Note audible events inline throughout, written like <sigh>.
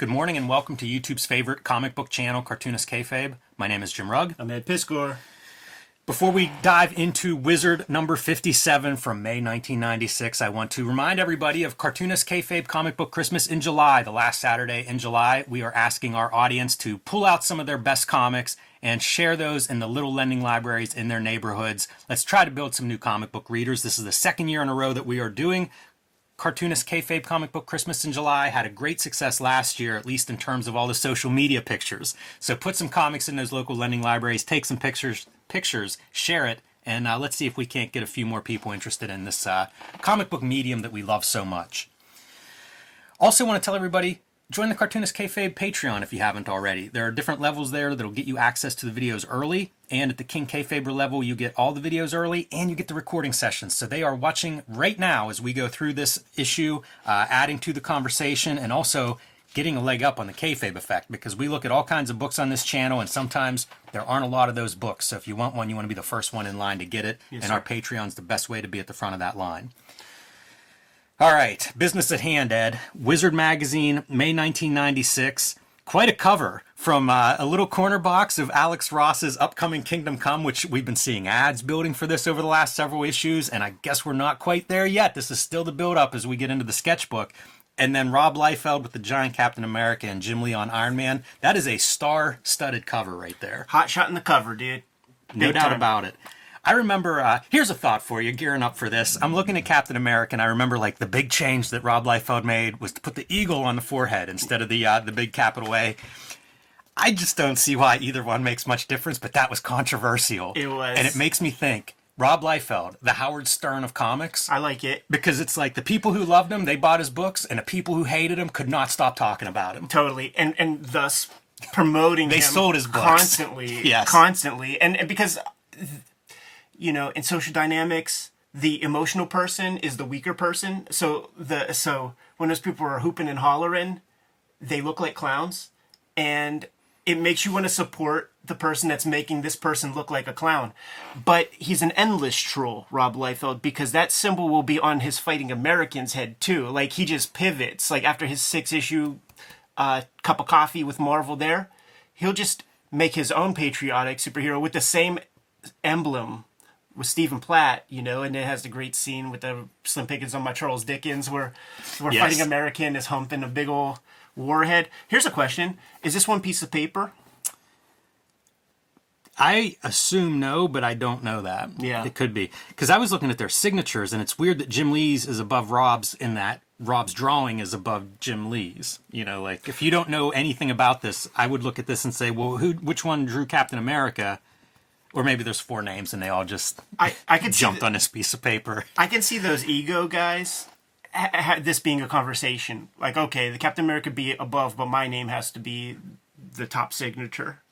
Good morning and welcome to YouTube's favorite comic book channel, Cartoonist Kayfabe. My name is Jim Rugg. I'm Ed Piskor. Before we dive into Wizard number 57 from May 1996, I want to remind everybody of Cartoonist Kayfabe Comic Book Christmas in July, the last Saturday in July. We are asking our audience to pull out some of their best comics and share those in the little lending libraries in their neighborhoods. Let's try to build some new comic book readers. This is the second year in a row that we are doing Cartoonist Kayfabe Comic Book Christmas in July had a great success last year, at least in terms of all the social media pictures. So put some comics in those local lending libraries, take some pictures, pictures, share it, and uh, let's see if we can't get a few more people interested in this uh, comic book medium that we love so much. Also, want to tell everybody join the Cartoonist Kayfabe Patreon if you haven't already. There are different levels there that'll get you access to the videos early. And at the King Kayfaber level, you get all the videos early and you get the recording sessions. So they are watching right now as we go through this issue, uh, adding to the conversation and also getting a leg up on the kayfabe effect because we look at all kinds of books on this channel and sometimes there aren't a lot of those books. So if you want one, you want to be the first one in line to get it. Yes, and sir. our Patreon's the best way to be at the front of that line. All right, business at hand, Ed. Wizard Magazine, May 1996. Quite a cover from uh, a little corner box of Alex Ross's upcoming Kingdom Come, which we've been seeing ads building for this over the last several issues, and I guess we're not quite there yet. This is still the build up as we get into the sketchbook. And then Rob Liefeld with the giant Captain America and Jim Lee on Iron Man. That is a star studded cover right there. Hot shot in the cover, dude. No doubt time. about it. I remember. Uh, here's a thought for you, gearing up for this. I'm looking at Captain America, and I remember like the big change that Rob Liefeld made was to put the eagle on the forehead instead of the uh, the big capital A. I just don't see why either one makes much difference, but that was controversial. It was. and it makes me think. Rob Liefeld, the Howard Stern of comics, I like it. because it's like the people who loved him, they bought his books, and the people who hated him could not stop talking about him. Totally. And and thus promoting They sold his books. constantly. <laughs> Yes. Constantly. And, and because you know, in social dynamics, the emotional person is the weaker person. So the so when those people are hooping and hollering, they look like clowns. And it makes you want to support the person that's making this person look like a clown. But he's an endless troll, Rob Liefeld, because that symbol will be on his fighting Americans head too. Like he just pivots. Like after his six issue uh, cup of coffee with Marvel there, he'll just make his own patriotic superhero with the same emblem with Stephen Platt, you know, and it has the great scene with the Slim Pickens on my Charles Dickens where where Yes. fighting American is humping a big old warhead. Here's a question. Is this one piece of paper? I assume no, but I don't know that. Yeah. It could be. Because I was looking at their signatures, and it's weird that Jim Lee's is above Rob's in that Rob's drawing is above Jim Lee's. You know, like if you don't know anything about this, I would look at this and say, well, who, which one drew Captain America? Or maybe there's four names and they all just I I can jumped th- on this piece of paper. I can see those ego guys. Ha- ha- this being a conversation, like okay, the Captain America be above, but my name has to be the top signature.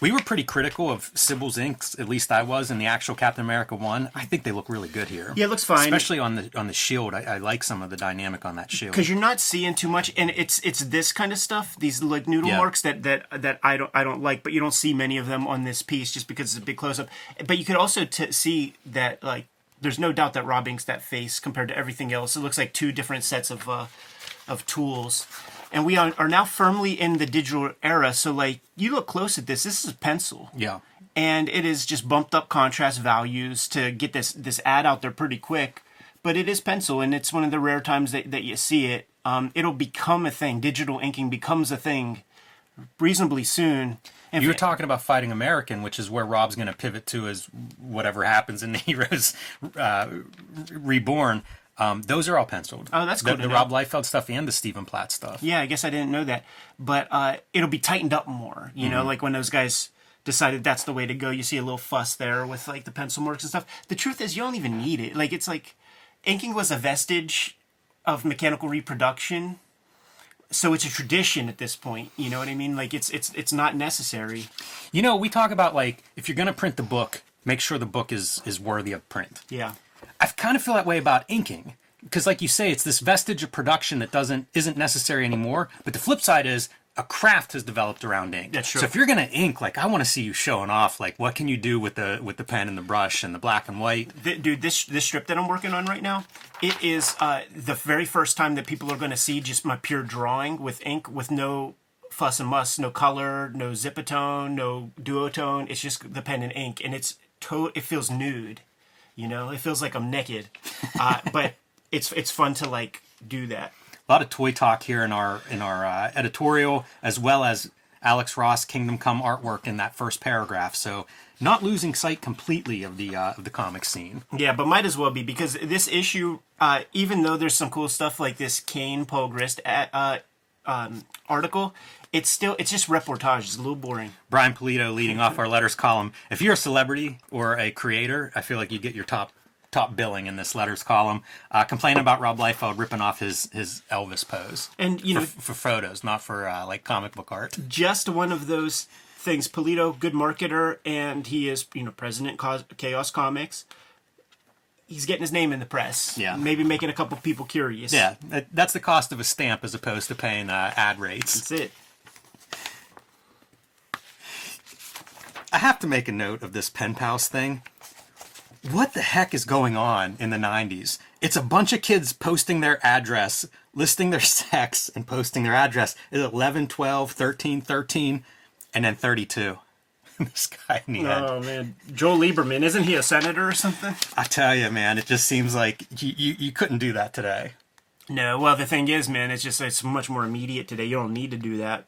We were pretty critical of Sibal's inks, at least I was, in the actual Captain America one. I think they look really good here. Yeah, it looks fine. Especially on the on the shield. I, I like some of the dynamic on that shield. because you're not seeing too much and it's it's this kind of stuff these like noodle Yeah. marks that that that i don't i don't like but you don't see many of them on this piece just because it's a big close-up but you could also t- see that like there's no doubt that rob inks that face compared to everything else it looks like two different sets of uh of tools and we are, are now firmly in the digital era so like you look close at this this is a pencil Yeah. and it is just bumped up contrast values to get this this ad out there pretty quick. But it is pencil, and it's one of the rare times that, that you see it. Um, it'll become a thing. Digital inking becomes a thing reasonably soon. And You were talking about fighting American, which is where Rob's going to pivot to as whatever happens in the <laughs> Heroes uh, Reborn. Um, those are all penciled. Oh, that's the, cool to The. Rob Liefeld stuff and the Stephen Platt stuff. yeah, I guess I didn't know that, but uh, it'll be tightened up more. You know, like when those guys decided that's the way to go. You see a little fuss there with like the pencil marks and stuff. The truth is, you don't even need it. Like it's like inking was a vestige of mechanical reproduction. So it's a tradition at this point. You know what I mean? Like it's it's it's not necessary. You know, we talk about like if you're going to print the book, make sure the book is is worthy of print. Yeah. I kind of feel that way about inking because, like you say, it's this vestige of production that doesn't isn't necessary anymore. But the flip side is a craft has developed around ink. That's true. So if you're gonna ink, like I want to see you showing off, like what can you do with the with the pen and the brush and the black and white. Th- dude, this this strip that I'm working on right now, it is uh, the very first time that people are going to see just my pure drawing with ink, with no fuss and muss, no color, no zipatone, no duotone. It's just the pen and ink, and it's to- It feels nude, you know. It feels like I'm naked, <laughs> uh, but it's it's fun to like do that. A lot of toy talk here in our in our uh, editorial, as well as Alex Ross Kingdom Come artwork in that first paragraph. So not losing sight completely of the uh, of the comic scene. Yeah, but might as well be because this issue, uh, even though there's some cool stuff like this Kane Paul Grist uh, um, article, it's still it's just reportage. It's a little boring. Brian Pulido leading off our letters column. If you're a celebrity or a creator, I feel like you get your top top billing in this letters column. Uh, complaining about Rob Liefeld ripping off his his Elvis pose And you know, for, for photos, not for uh, like comic book art. just one of those things. Polito, good marketer, and he is you know president Chaos Comics. He's getting his name in the press. Yeah. maybe making a couple people curious. Yeah, that's the cost of a stamp as opposed to paying uh, ad rates. that's it. I have to make a note of this pen pals thing. What the heck is going on in the 90s? It's a bunch of kids posting their address, listing their <laughs> sex, and posting their address. Is it 11, 12, 13, 13, and then 32? <laughs> this guy in the end. Oh man, Joel Lieberman, isn't he a senator or something? I tell you, man, it just seems like you, you, you couldn't do that today. No, well the thing is, man, it's just it's much more immediate today. You don't need to do that.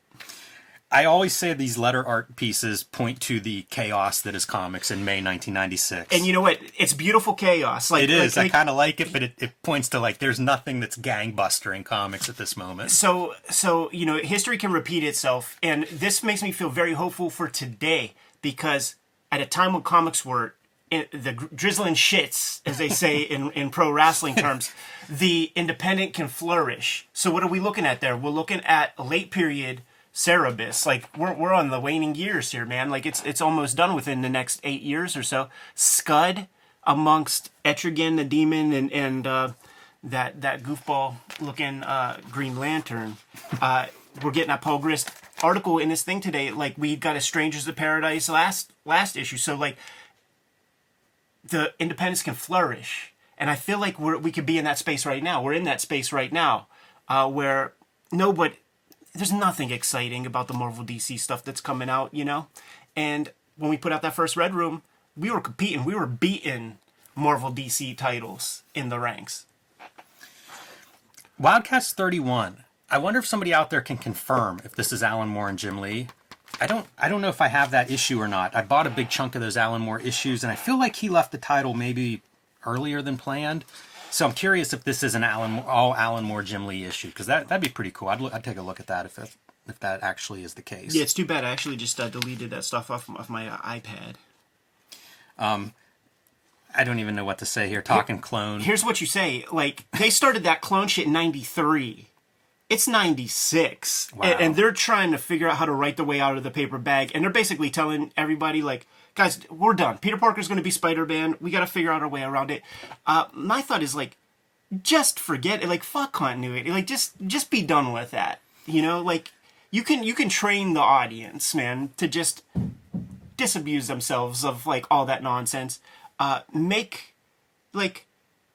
I always say these letter art pieces point to the chaos that is comics in May 1996. And you know what? It's beautiful chaos. Like it is. Like, I kind of like it, but it, it points to like there's nothing that's gangbuster in comics at this moment. so so you know history can repeat itself, and this makes me feel very hopeful for today because at a time when comics were in the drizzling shits, as they say <laughs> in in pro wrestling terms, the independent can flourish. So what are we looking at there? We're looking at a late period. Cerebus, like we're we're on the waning years here, man. Like it's it's almost done within the next eight years or so. Scud amongst Etrigan the demon and and uh, that that goofball looking uh, Green Lantern. Uh, we're getting a Paul Pogrist article in this thing today. Like we got a Strangers of Paradise last last issue, so like the independence can flourish, and I feel like we're we could be in that space right now. We're in that space right now, uh, where nobody there's nothing exciting about the Marvel DC stuff that's coming out, you know? And when we put out that first Red Room, we were competing, we were beating Marvel DC titles in the ranks. Wildcats 31. I wonder if somebody out there can confirm if this is Alan Moore and Jim Lee. I don't I don't know if I have that issue or not. I bought a big chunk of those Alan Moore issues and I feel like he left the title maybe earlier than planned. So I'm curious if this is an Alan all Alan Moore Jim Lee issue because that that'd be pretty cool. I'd, look, I'd take a look at that if it, if that actually is the case. Yeah, it's too bad. I actually just uh, deleted that stuff off, off my uh, iPad. I don't even know what to say here. Talking clone. Here's what you say like, they started that clone shit in 93. It's 96. Wow. And, and they're trying to figure out how to write their way out of the paper bag. And they're basically telling everybody, like, guys, we're done. Peter Parker's going to be Spider Man. We got to figure out our way around it. Uh, my thought is, like, just forget it. Like, fuck continuity. Like, just just be done with that. You know, like, you can you can train the audience, man, to just disabuse themselves of like all that nonsense. Uh, make like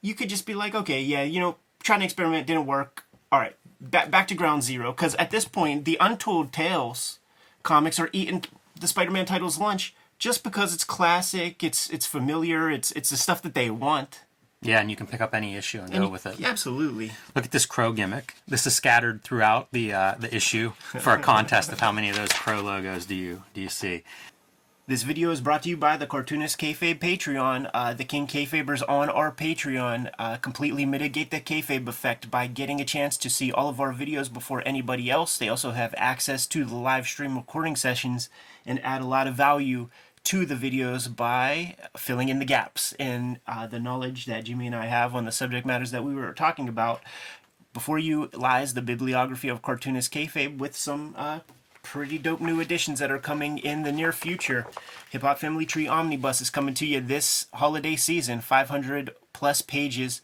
you could just be like, okay, yeah, you know, trying to experiment didn't work. All right, back back to ground zero. Because at this point, the Untold Tales comics are eating the Spider-Man titles lunch just because it's classic, it's it's familiar, it's it's the stuff that they want. Yeah, and you can pick up any issue and, go with it. Absolutely. Look at this crow gimmick. This is scattered throughout the uh, the issue for a contest of how many of those crow logos do you do you see. This video is brought to you by the Cartoonist Kayfabe Patreon. Uh, the King Kayfabers on our Patreon uh, completely mitigate the kayfabe effect by getting a chance to see all of our videos before anybody else. They also have access to the live stream recording sessions and add a lot of value to the videos by filling in the gaps in uh, the knowledge that Jimmy and I have on the subject matters that we were talking about. Before you lies the bibliography of Cartoonist Kayfabe with some uh, pretty dope new additions that are coming in the near future. Hip Hop Family Tree Omnibus is coming to you this holiday season, 500 plus pages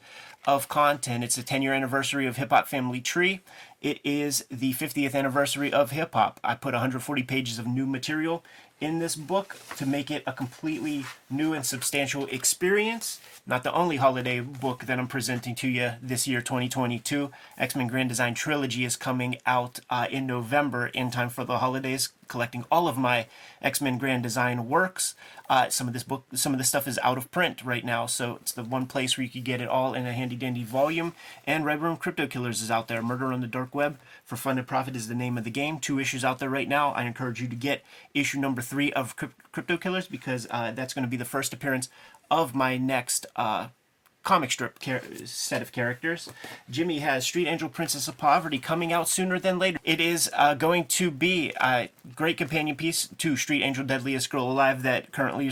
of content. It's the 10 year anniversary of Hip Hop Family Tree. It is the 50th anniversary of hip hop. I put 140 pages of new material in this book to make it a completely new and substantial experience. Not the only holiday book that I'm presenting to you this year, 2022. X Men Grand Design Trilogy is coming out uh, in November in time for the holidays, collecting all of my X Men Grand Design works. Uh, some of this book, some of this stuff is out of print right now, so it's the one place where you could get it all in a handy dandy volume. And Red Room Crypto Killers is out there. Murder on the Dark Web for Fun and Profit is the name of the game. Two issues out there right now. I encourage you to get issue number three of Crypto Killers because uh, that's going to be the first appearance of my next uh, comic strip char- set of characters. Jimmy has Street Angel Princess of Poverty coming out sooner than later. It is uh, going to be a great companion piece to Street Angel Deadliest Girl Alive that currently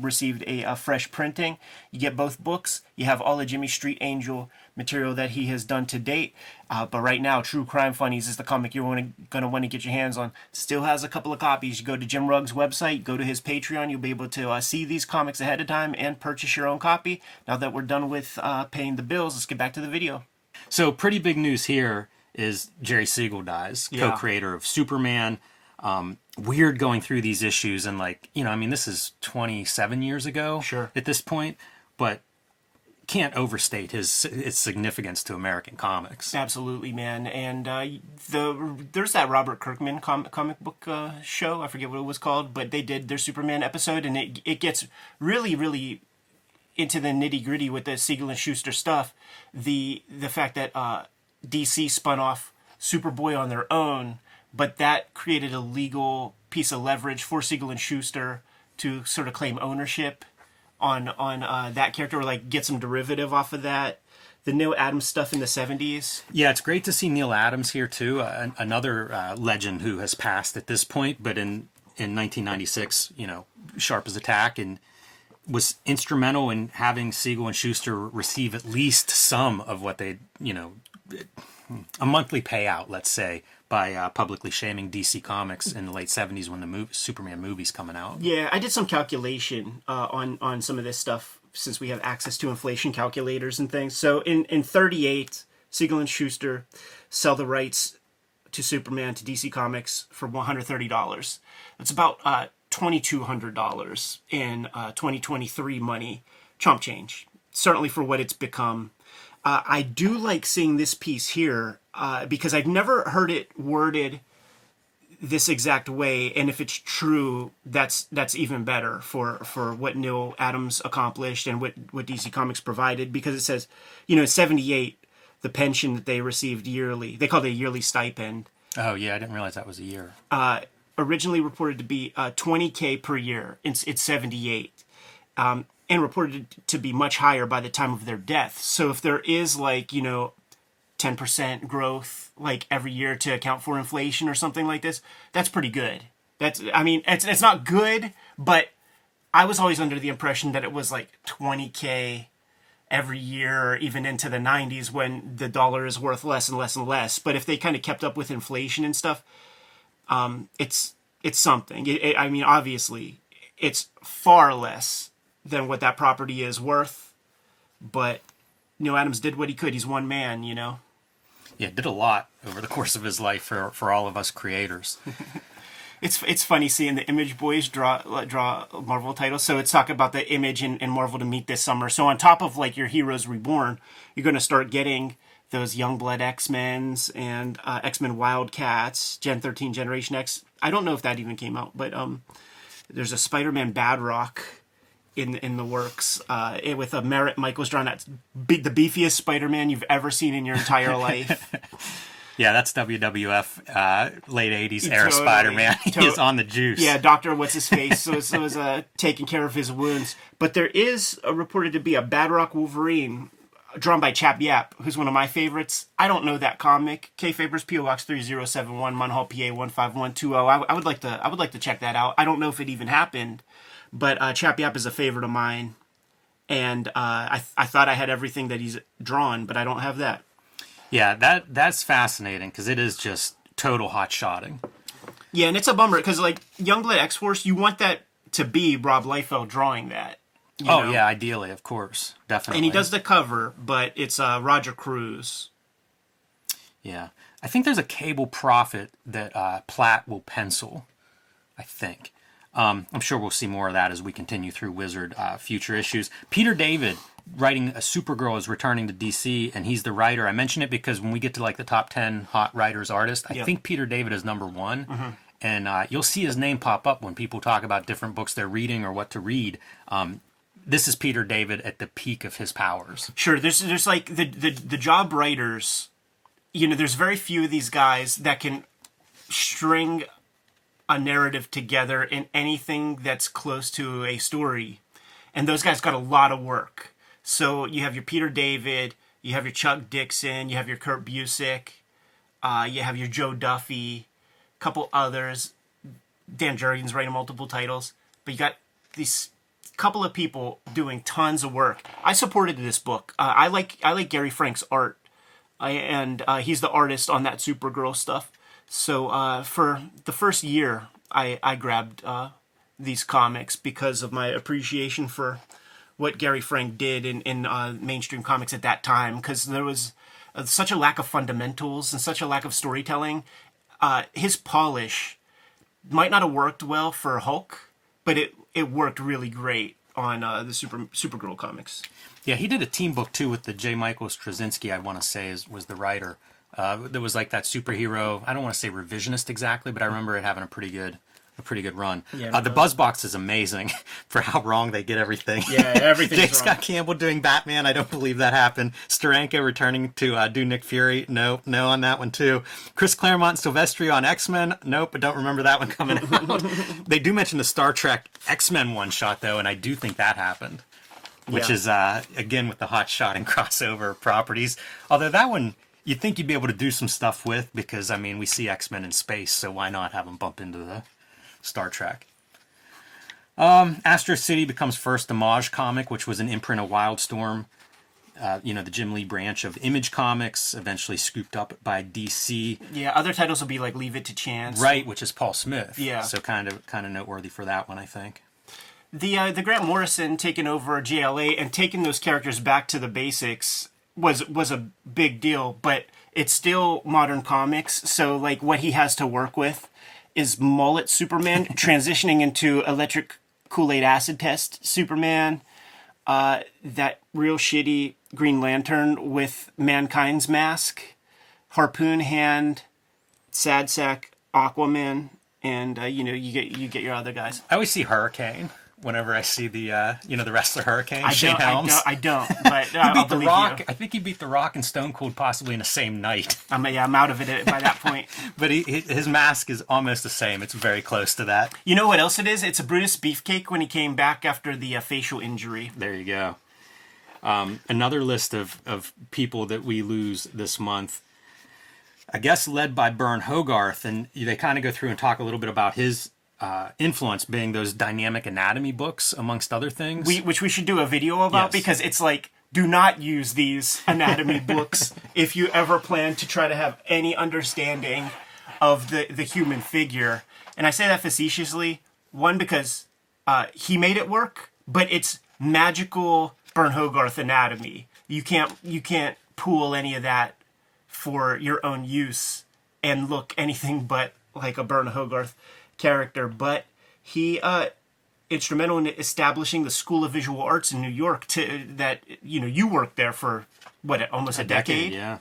received a, a fresh printing. You get both books. You have all of Jimmy Street Angel material that he has done to date. Uh, but right now, True Crime Funnies is the comic you're going to want to get your hands on. Still has a couple of copies. You go to Jim Rugg's website, go to his Patreon. You'll be able to uh, see these comics ahead of time and purchase your own copy. Now that we're done with uh, paying the bills, let's get back to the video. So, pretty big news here is Jerry Siegel dies, yeah. co-creator of Superman. Um, weird going through these issues and like you know, I mean, this is 27 years ago. Sure. At this point, but can't overstate his his significance to American comics. Absolutely, man. And uh, the there's that Robert Kirkman com- comic book uh, show. I forget what it was called, but they did their Superman episode, and it it gets really really into the nitty gritty with the Siegel and Shuster stuff. The the fact that uh, DC spun off Superboy on their own, but that created a legal piece of leverage for Siegel and Shuster to sort of claim ownership on on uh, that character or like get some derivative off of that the Neal Adams stuff in the 70s. Yeah, it's great to see Neal Adams here too, uh, another uh, legend who has passed at this point, but in in 1996, you know, sharp as attack and was instrumental in having Siegel and Shuster receive at least some of what they, you know, a monthly payout, let's say, by uh, publicly shaming DC Comics in the late '70s when the movie, Superman movies coming out. Yeah, I did some calculation uh, on on some of this stuff since we have access to inflation calculators and things. So in in '38, Siegel and Shuster sell the rights to Superman to DC Comics for one hundred thirty dollars. That's about uh, twenty two hundred dollars in uh, twenty twenty three money, chump change. Certainly for what it's become. Uh, I do like seeing this piece here uh, because I've never heard it worded this exact way, and if it's true, that's that's even better for for what Neal Adams accomplished and what what DC Comics provided. Because it says, you know, seventy eight, the pension that they received yearly, they called it a yearly stipend. Oh yeah, I didn't realize that was a year. Uh, originally reported to be uh, twenty k per year. It's it's seventy eight. Um, and reported to be much higher by the time of their death. So if there is like, you know, 10% growth like every year to account for inflation or something like this, that's pretty good. That's I mean, it's it's not good, but I was always under the impression that it was like 20k every year or even into the 90s when the dollar is worth less and less and less. But if they kind of kept up with inflation and stuff, um, it's it's something. It, it, I mean, obviously, it's far less than what that property is worth. But Neal Adams did what he could. He's one man, you know. Yeah, did a lot over the course of his life for for all of us creators. <laughs> it's it's funny seeing the Image Boys draw draw Marvel titles. So it's talk about the Image and, and Marvel to meet this summer. So on top of like your Heroes Reborn, you're going to start getting those Youngblood X Men's and uh, X Men Wildcats, Gen 13, Generation X. I don't know if that even came out, but um, there's a Spider Man Badrock in in the works uh, with a Merritt Michaels drawn. That's be- the beefiest Spider-Man you've ever seen in your entire <laughs> life. yeah, that's WWF uh, late '80s era totally. Spider-Man. <laughs> He's on the juice. Yeah, Doctor What's His Face so, so was uh, <laughs> taking care of his wounds. But there is reported to be a Badrock Wolverine drawn by Chap Yaep, who's one of my favorites. I don't know that comic. K Fabers PO Box three zero seven one Munhall PA one five one two zero. I would like to I would like to check that out. I don't know if it even happened. But uh, Chap Yaep is a favorite of mine, and uh, I th- I thought I had everything that he's drawn, but I don't have that. Yeah, that that's fascinating because it is just total hot shotting. Yeah, and it's a bummer because like Youngblood X Force, you want that to be Rob Liefeld drawing that. oh know? yeah, ideally, of course, definitely. and he does the cover, but it's uh, Roger Cruz. Yeah, I think there's a cable prophet that uh, Platt will pencil. I think. Um, I'm sure we'll see more of that as we continue through Wizard uh, future issues. Peter David writing a Supergirl is returning to DC, and he's the writer. I mention it because when we get to like the top ten hot writers artists, I Yeah. think Peter David is number one. And uh, you'll see his name pop up when people talk about different books they're reading or what to read. Um, this is Peter David at the peak of his powers. Sure, there's there's like the the the job writers. You know, there's very few of these guys that can string a narrative together in anything that's close to a story, and those guys got a lot of work. So you have your Peter David, you have your Chuck Dixon, you have your Kurt Busiek, uh, you have your Jo Duffy, a couple others. Dan Jurgens writing multiple titles, but you got these couple of people doing tons of work. I supported this book. Uh, I like I like Gary Frank's art, I, and uh, he's the artist on that Supergirl stuff. So uh, for the first year, I I grabbed uh, these comics because of my appreciation for what Gary Frank did in in uh, mainstream comics at that time. Because there was uh, such a lack of fundamentals and such a lack of storytelling. Uh, his polish might not have worked well for Hulk, but it it worked really great on uh, the Super Supergirl comics. Yeah, he did a team book too with the J. Michael Straczynski. I want to say is was the writer. Uh, there was like that superhero. I don't want to say revisionist exactly, but I remember it having a pretty good, a pretty good run. Yeah, uh, the no. Buzz Box is amazing <laughs> for how wrong they get everything. Yeah, everything's <laughs> J. wrong. Scott Campbell doing Batman. I don't believe that happened. Steranko returning to uh, do Nick Fury. No, no on that one too. Chris Claremont and Silvestri on X Men. Nope, I don't remember that one coming <laughs> out. they do mention the Star Trek X Men one shot though, and I do think that happened which Yeah. is uh, again with the hot shot and crossover properties. Although that one you'd think you'd be able to do some stuff with because I mean we see X Men in space, so why not have them bump into the Star Trek? Um, Astro City becomes first Image comic, which was an imprint of Wildstorm. Uh, you know the Jim Lee branch of Image Comics, eventually scooped up by DC, Yeah, other titles will be like Leave It to Chance. right? Which is Paul Smith. Yeah. So kind of kind of noteworthy for that one, I think. The uh, the Grant Morrison taking over JLA and taking those characters back to the basics was was a big deal, but it's still modern comics. So like what he has to work with is mullet Superman <laughs> transitioning into electric Kool Aid acid test Superman. Uh, that real shitty Green Lantern with Mankind's mask, Harpoon Hand, Sad Sack, Aquaman, and uh, you know you get you get your other guys. I always see Hurricane whenever I see the uh, you know the wrestler Hurricane I Shane don't, I Helms. don't, I don't, <laughs> but uh, I'll beat the Rock. you. I think he beat the Rock and Stone Cold possibly in the same night. <laughs> I'm, yeah, I'm out of it by that point. <laughs> But he, he- his mask is almost the same. It's very close to that. You know what else it is? It's a Brutus Beefcake when he came back after the uh, facial injury. There you go. Um, another list of, of people that we lose this month. I guess led by Burne Hogarth, and they kind of go through and talk a little bit about his uh, influence being those dynamic anatomy books, amongst other things. We, which we should do a video about Yes. because it's like, do not use these <laughs> anatomy books if you ever plan to try to have any understanding of the, the human figure. And I say that facetiously, one, because uh, he made it work, but it's magical Burne Hogarth anatomy. You can't you can't pool any of that for your own use and look anything but like a Burne Hogarth character. But he uh instrumental in establishing the School of Visual Arts in New York to that you know you worked there for what almost a, decade. Yeah.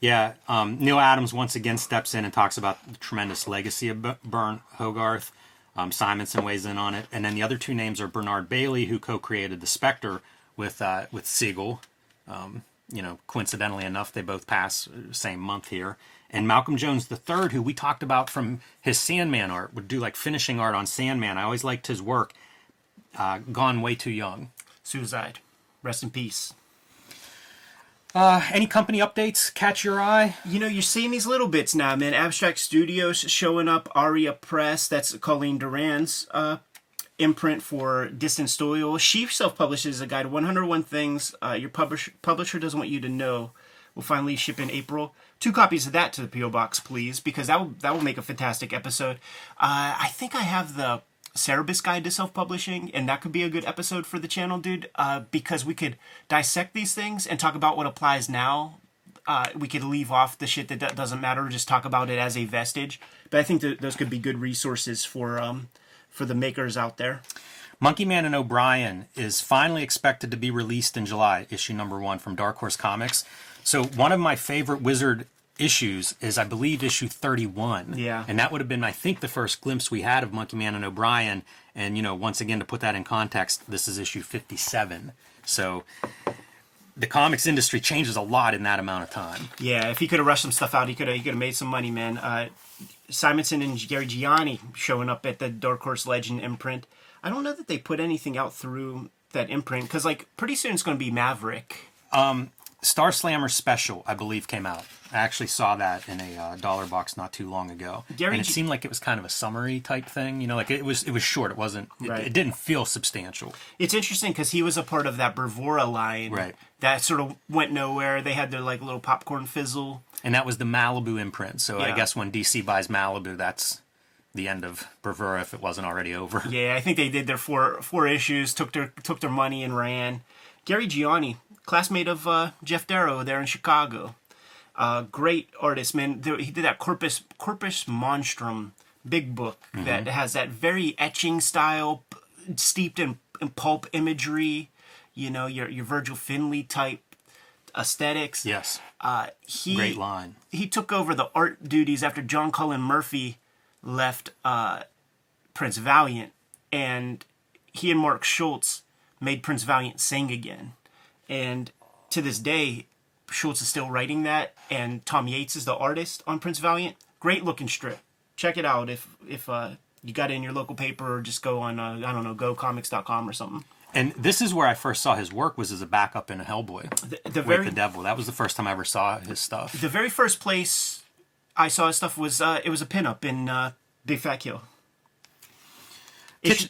Yeah. Um, Neal Adams once again steps in and talks about the tremendous legacy of B- Burne Hogarth. Um, Simonson weighs in on it, and then the other two names are Bernard Bailey, who co-created the Spectre with uh, with Siegel. Um, you know, coincidentally enough, they both pass uh, same month here. And Malcolm Jones III, who we talked about from his Sandman art, would do like finishing art on Sandman. I always liked his work. Uh, gone way too young. Suicide. Rest in peace. Uh, any company updates catch your eye? You know, you're seeing these little bits now, man. Abstract Studios showing up, Aria Press, that's Colleen Doran's uh, imprint for Distant Studio. She self publishes a guide, 101 Things uh, Your publish- Publisher Doesn't Want You to Know. Will finally ship in April. Two copies of that to the PO box, please, because that will that will make a fantastic episode. Uh, I think I have the Cerebus Guide to Self Publishing, and that could be a good episode for the channel, dude, uh, because we could dissect these things and talk about what applies now. Uh, we could leave off the shit that do- doesn't matter, just talk about it as a vestige. But I think those could be good resources for um, for the makers out there. Monkey Man and O'Brien is finally expected to be released in July, issue number one from Dark Horse Comics. So one of my favorite Wizard issues is, I believe, issue 31. Yeah. And that would have been, I think, the first glimpse we had of Monkey Man and O'Brien. And, you know, once again, to put that in context, this is issue 57. So the comics industry changes a lot in that amount of time. Yeah, if he could have rushed some stuff out, he could have he could have made some money, man. Uh, Simonson and Gary Gianni showing up at the Dark Horse Legend imprint. I don't know that they put anything out through that imprint because, like, pretty soon it's going to be Maverick. Star Slammer Special, I believe, came out. I actually saw that in a uh, dollar box not too long ago, Gary and it G- seemed like it was kind of a summary type thing. You know, like it was it was short. It wasn't. It, Right. it didn't feel substantial. It's interesting because he was a part of that Bravura line Right. that sort of went nowhere. They had their like little popcorn fizzle. And that was the Malibu imprint. So I guess when DC buys Malibu, that's the end of Bravura if it wasn't already over. Yeah, I think they did their four four issues, took their took their money and ran. Gary Gianni, classmate of uh, Geof Darrow there in Chicago, uh, great artist, man. He did that Corpus Corpus Monstrum big book that has that very etching style, steeped in, in pulp imagery. You know, your your Virgil Finlay type aesthetics. Yes, Uh, he great line. he took over the art duties after John Cullen Murphy left uh, Prince Valiant, and he and Mark Schultz made Prince Valiant sing again. And to this day, Schultz is still writing that, and Tom Yeates is the artist on Prince Valiant. Great looking strip. Check it out if if uh, you got it in your local paper, or just go on uh, I don't know gocomics.com or something. And this is where I first saw his work was as a backup in a Hellboy The, the with very the Devil. That was the first time I ever saw his stuff. the very first place I saw his stuff was uh, it was a pinup in uh, Big Fat Kill. Issue,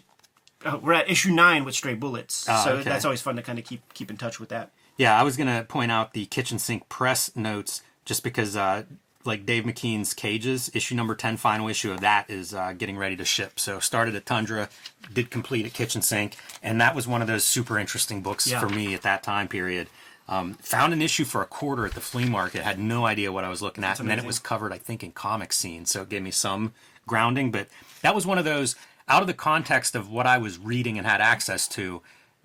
uh, we're at issue nine with Stray Bullets, Ah, so okay. that's always fun to kind of keep keep in touch with that. Yeah, I was gonna point out the kitchen sink press notes just because, uh, like Dave McKean's Cages issue number ten, final issue of that is uh, getting ready to ship. So started at Tundra, did complete at Kitchen Sink, and that was one of those super interesting books Yeah. for me at that time period. Um, found an issue for a quarter at the flea market. Had no idea what I was looking at, and then it was covered, I think, in comic scene, so it gave me some grounding. But that was one of those out of the context of what I was reading and had access to.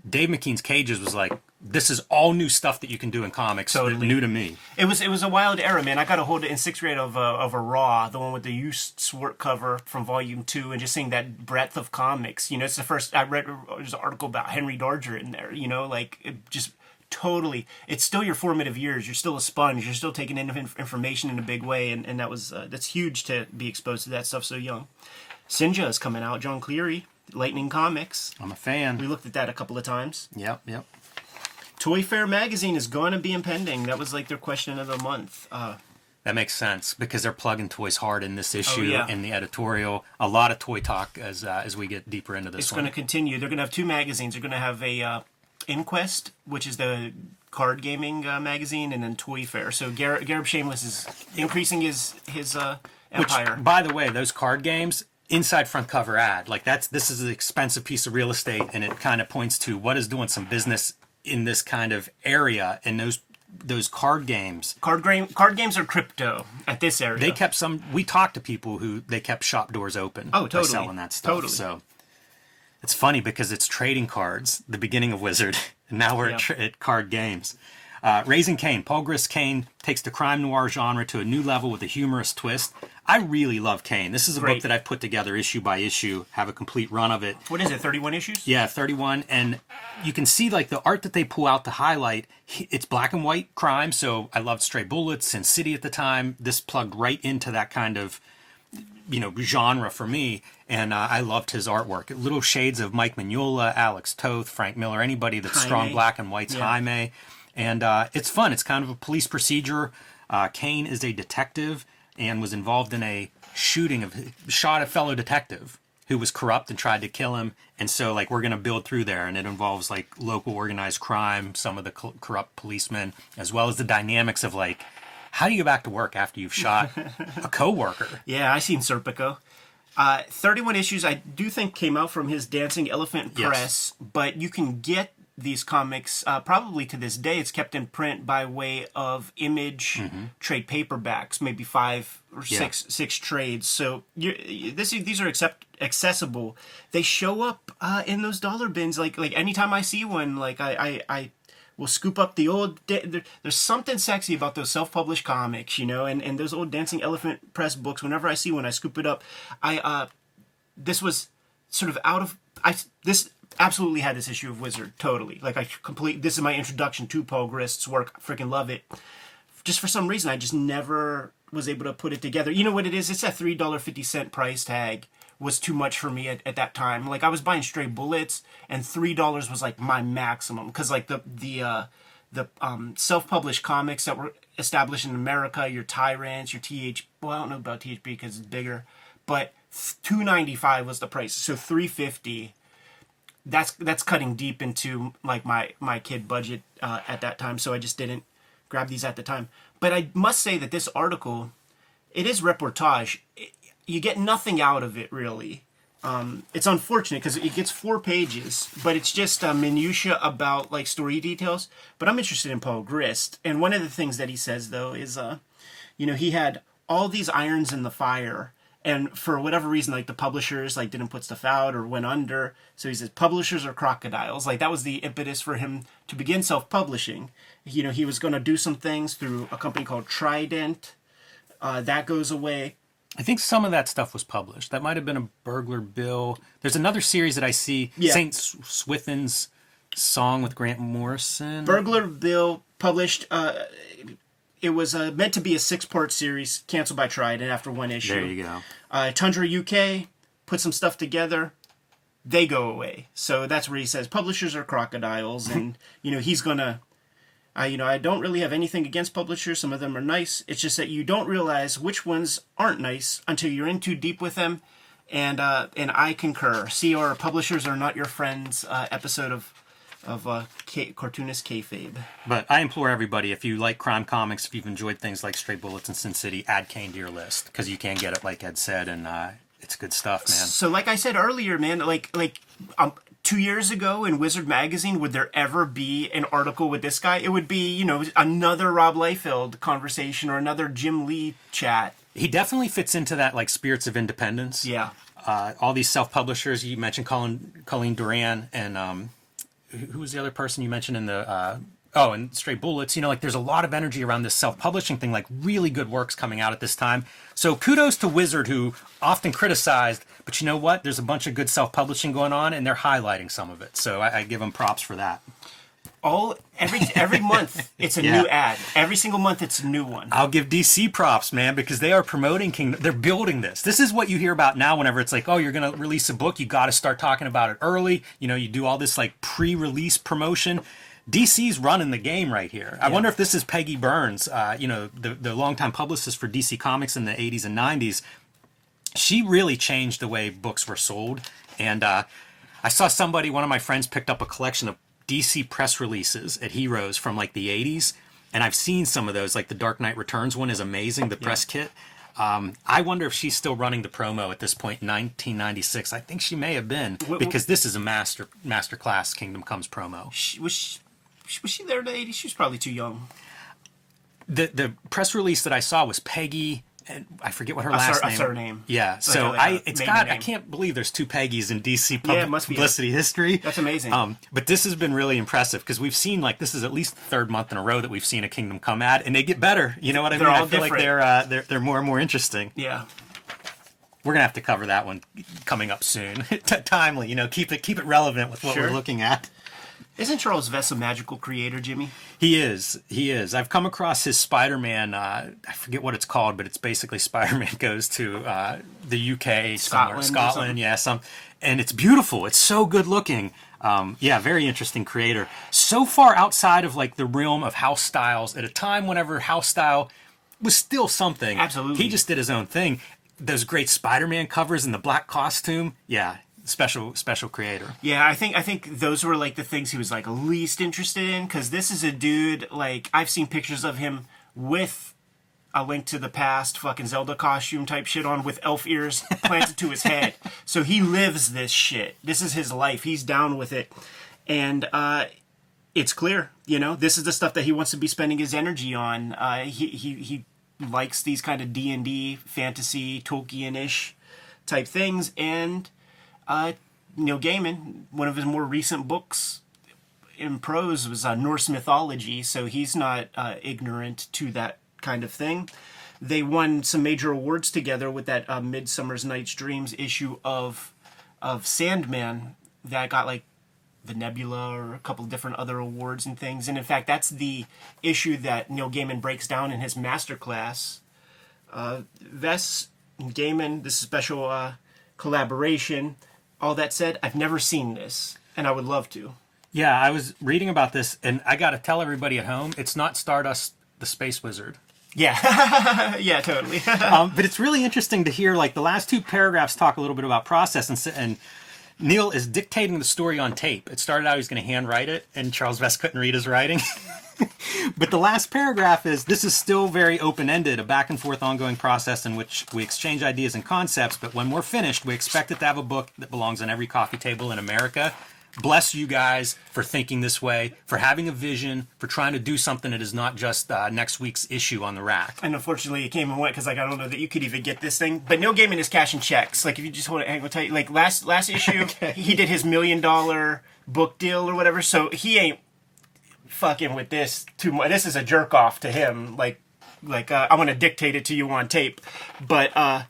Dave McKean's Cages was like, this is all new stuff that you can do in comics, Totally. new to me. It was it was a wild era, man. I got a hold of in sixth grade of a, of a Raw, the one with the Joost Swarte cover from Volume Two, and just seeing that breadth of comics. You know, it's the first I read there's an article about Henry Darger in there. You know, like it just totally. It's still your formative years. You're still a sponge. You're still taking in information in a big way, and, and that was uh, that's huge to be exposed to that stuff so young. Sinja is coming out. John Cleary, Lightning Comics. I'm a fan. We looked at that a couple of times. Yep, yep. Toy Fair magazine is going to be impending. That was like their question of the month. Uh, That makes sense because they're plugging toys hard in this issue Oh, yeah. in the editorial. A lot of toy talk as uh, as we get deeper into this it's going to continue. They're going to have two magazines. They're going to have a uh, Inquest, which is the card gaming uh, magazine, and then Toy Fair. So Garrett, Gareb Shamus is increasing his his uh, Which, empire. by the way, those card games inside front cover ad like that's this is an expensive piece of real estate, and it kind of points to what is doing some business in this kind of area. And those those card games card game card games are crypto at this area. they kept some we talked to people who they kept shop doors open Oh, totally. selling that stuff Totally. so it's funny because it's trading cards the beginning of wizard <laughs> and now we're Yeah. at, tra- at card games uh, raising Cain, Paul Grist Kane takes the crime noir genre to a new level with a humorous twist. I really love Kane. This is a book that I've put together issue by issue, have a complete run of it. what is it? Thirty one issues. Yeah, 31. And you can see like the art that they pull out to highlight. It's black and white crime. So I loved Stray Bullets, and City at the time. This plugged right into that kind of, you know, genre for me. And uh, I loved his artwork. Little shades of Mike Mignola, Alex Toth, Frank Miller, anybody that's strong black and white's Yeah. Jaime. And uh, it's fun. It's kind of a police procedure. Uh, Kane is a detective and was involved in a shooting of shot a fellow detective who was corrupt and tried to kill him. And so, like, we're going to build through there, and it involves like local organized crime, some of the co- corrupt policemen, as well as the dynamics of like, how do you go back to work after you've shot <laughs> a coworker? Yeah, I seen Serpico. Uh, 31 issues, I do think, came out from his Dancing Elephant Yes. Press, but you can get these comics uh, probably to this day. It's kept in print by way of image trade paperbacks, maybe five or Mm-hmm. Yeah. six six trades. So this these are accept, accessible. They show up uh, in those dollar bins. Like like anytime I see one, like I I. I will scoop up the old. Da- there, there's something sexy about those self-published comics, you know, and, and those old Dancing Elephant Press books. Whenever I see one, I scoop it up. I uh, this was sort of out of I this absolutely had this issue of Wizard totally like I complete this is my introduction to Paul Grist's work I freaking love it just for some reason I just never was able to put it together you know what it is it's a three dollar fifty cent price tag was too much for me at, at that time like I was buying stray bullets and three dollars was like my maximum because like the the uh the um, self-published comics that were established in America, your Tyrants, your TH. Well, I don't know about THP because it's bigger, but two ninety five was the price. So three fifty. That's that's cutting deep into like my my kid budget uh, at that time. So I just didn't grab these at the time. But I must say that this article, it is reportage. It- you get nothing out of it really. Um, it's unfortunate because it gets four pages, but it's just uh, minutia about like story details. But I'm interested in Paul Grist, and one of the things that he says though is, uh, you know, he had all these irons in the fire, and for whatever reason, like the publishers like didn't put stuff out or went under. So he says publishers are crocodiles. Like that was the impetus for him to begin self-publishing. You know, he was going to do some things through a company called Trident. Uh, that goes away. I think some of that stuff was published. That might have been a Burglar Bill. There's another series that I see, Yeah. Saint Swithin's song with Grant Morrison. Burglar Bill published. Uh, it was uh, meant to be a six-part series, canceled by Trident after one issue. there you go. Uh, Tundra UK put some stuff together. They go away. So that's where he says publishers are crocodiles, <laughs> and you know he's gonna. Uh, you know, I don't really have anything against publishers. Some of them are nice. It's just that you don't realize which ones aren't nice until you're in too deep with them. And uh, and I concur. See our publishers are not your friends. Uh, episode of of uh, K- cartoonist kayfabe. But I implore everybody, if you like crime comics, if you've enjoyed things like Stray Bullets and Sin City, add Kane to your list because you can get it, like Ed said, and uh, it's good stuff, man. So, like I said earlier, man, like like um, two years ago in Wizard magazine, would there ever be an article with this guy? It would be, you know, another Rob Liefeld conversation or another Jim Lee chat. He definitely fits into that like spirits of independence. Yeah, Uh, all these self-publishers you mentioned, Colin, Colleen Doran, and um, who was the other person you mentioned in the? Uh, oh, and Stray Bullets. You know, like there's a lot of energy around this self-publishing thing. Like really good works coming out at this time. So kudos to Wizard, who often criticized, but you know what? There's a bunch of good self-publishing going on, and they're highlighting some of it. So I, I give them props for that. All every every month it's a <laughs> Yeah. new ad. Every single month it's a new one. I'll give DC props, man, because they are promoting Kingdom. They're building this. This is what you hear about now. Whenever it's like, oh, you're going to release a book, you got to start talking about it early. You know, you do all this like pre-release promotion. DC's running the game right here. I wonder if this is Peggy Burns, uh, you know, the the longtime publicist for DC Comics in the 80s and 90s. She really changed the way books were sold, and uh, I saw somebody, one of my friends, picked up a collection of DC press releases at Heroes from like the 80s. And I've seen some of those, like the Dark Knight Returns one is amazing, the press kit. Um, I wonder if she's still running the promo at this 1996. I think she may have been Wh- wh- because this is a master master class Kingdom Comes promo. She, was she, was she there in the '80s? She was probably too young. The the press release that I saw was Peggy I forget what her last sur- a name. surname. Yeah, so a- like a I it's got I can't believe there's two Peggy's in DC pub- Yeah, must be. publicity history. That's amazing. Um, but this has been really impressive because we've seen like this is at least the third month in a row that we've seen a Kingdom Come ad, and they get better. You know what I They're mean? I feel like they're uh, they're they're more and more interesting. Yeah. We're gonna have to cover that one coming up soon. <laughs> T- Timely, you know, keep it keep it relevant with what Sure. we're looking at. Isn't Charles Vess a magical creator, Jimmy? He is. He is. I've come across his Spider-Man. Uh, I forget what it's called, but it's basically <laughs> Spider-Man goes to uh, the UK, Scotland Scotland. Yeah, some, and it's beautiful. It's so good looking. Um, yeah, very interesting creator. So far outside of like the realm of house styles, at a time whenever house style was still something. Absolutely. He just did his own thing. Those great Spider-Man covers in the black costume. Yeah, special special creator. Yeah, I think I think those were like the things he was like least interested in because this is a dude like I've seen pictures of him with a link to the past, fucking Zelda costume type shit on with elf ears <laughs> planted to his head. So he lives this shit. This is his life. He's down with it, and uh, it's clear. You know, this is the stuff that he wants to be spending his energy on. Uh, he he he likes these kind of D and D fantasy Tolkien ish type things, and uh, Neil Gaiman, one of his more recent books in prose was uh, Norse mythology, so he's not uh, ignorant to that kind of thing. They won some major awards together with that uh, Midsummer's Night's Dreams issue of of Sandman that got like the Nebula or a couple different other awards and things. And in fact, that's the issue that Neil Gaiman breaks down in his masterclass. Uh, Vess Gaiman, this special uh, collaboration. All that said, I've never seen this, and I would love to. Yeah, I was reading about this, and I got to tell everybody at home, it's not Stardust the Space Wizard. Yeah, <laughs> yeah, totally. <laughs> um, but it's really interesting to hear, like, the last two paragraphs talk a little bit about process, and, and Neil is dictating the story on tape. It started out he was going to handwrite it, and Charles Vess couldn't read his writing. <laughs> but the last paragraph is this is still very open ended, a back and forth ongoing process in which we exchange ideas and concepts. But when we're finished, we expect it to have a book that belongs on every coffee table in America. Bless you guys for thinking this way, for having a vision, for trying to do something that is not just uh, next week's issue on the rack. and unfortunately, it came and went because like I don't know that you could even get this thing. But Neil Gaiman is cashing checks. Like if you just want to hang with tight, like last last <laughs> issue, he did his million dollar book deal or whatever. So he ain't fucking with this too much. This is a jerk off to him. Like like uh, I want to dictate it to you on tape. But uh,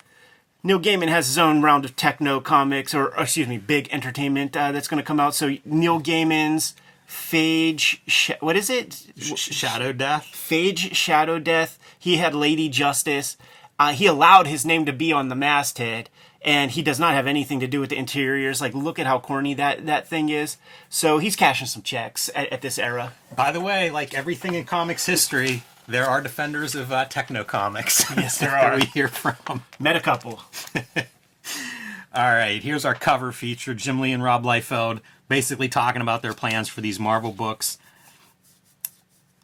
Neil Gaiman has his own round of Tekno Comix, or, or excuse me, big entertainment uh, that's going to come out. So Neil Gaiman's Phage, Sh- what is it? Sh- Shadow Death. Phage Shadow Death. He had Lady Justice. Uh, he allowed his name to be on the masthead, and he does not have anything to do with the interiors. Like, look at how corny that, that thing is. So he's cashing some checks at, at this era. By the way, like everything in comics history, there are defenders of uh, Tekno Comix. <laughs> Yes, there <laughs> are. we hear from. Met a couple. <laughs> All right, here's our cover feature Jim Lee and Rob Liefeld basically talking about their plans for these Marvel books.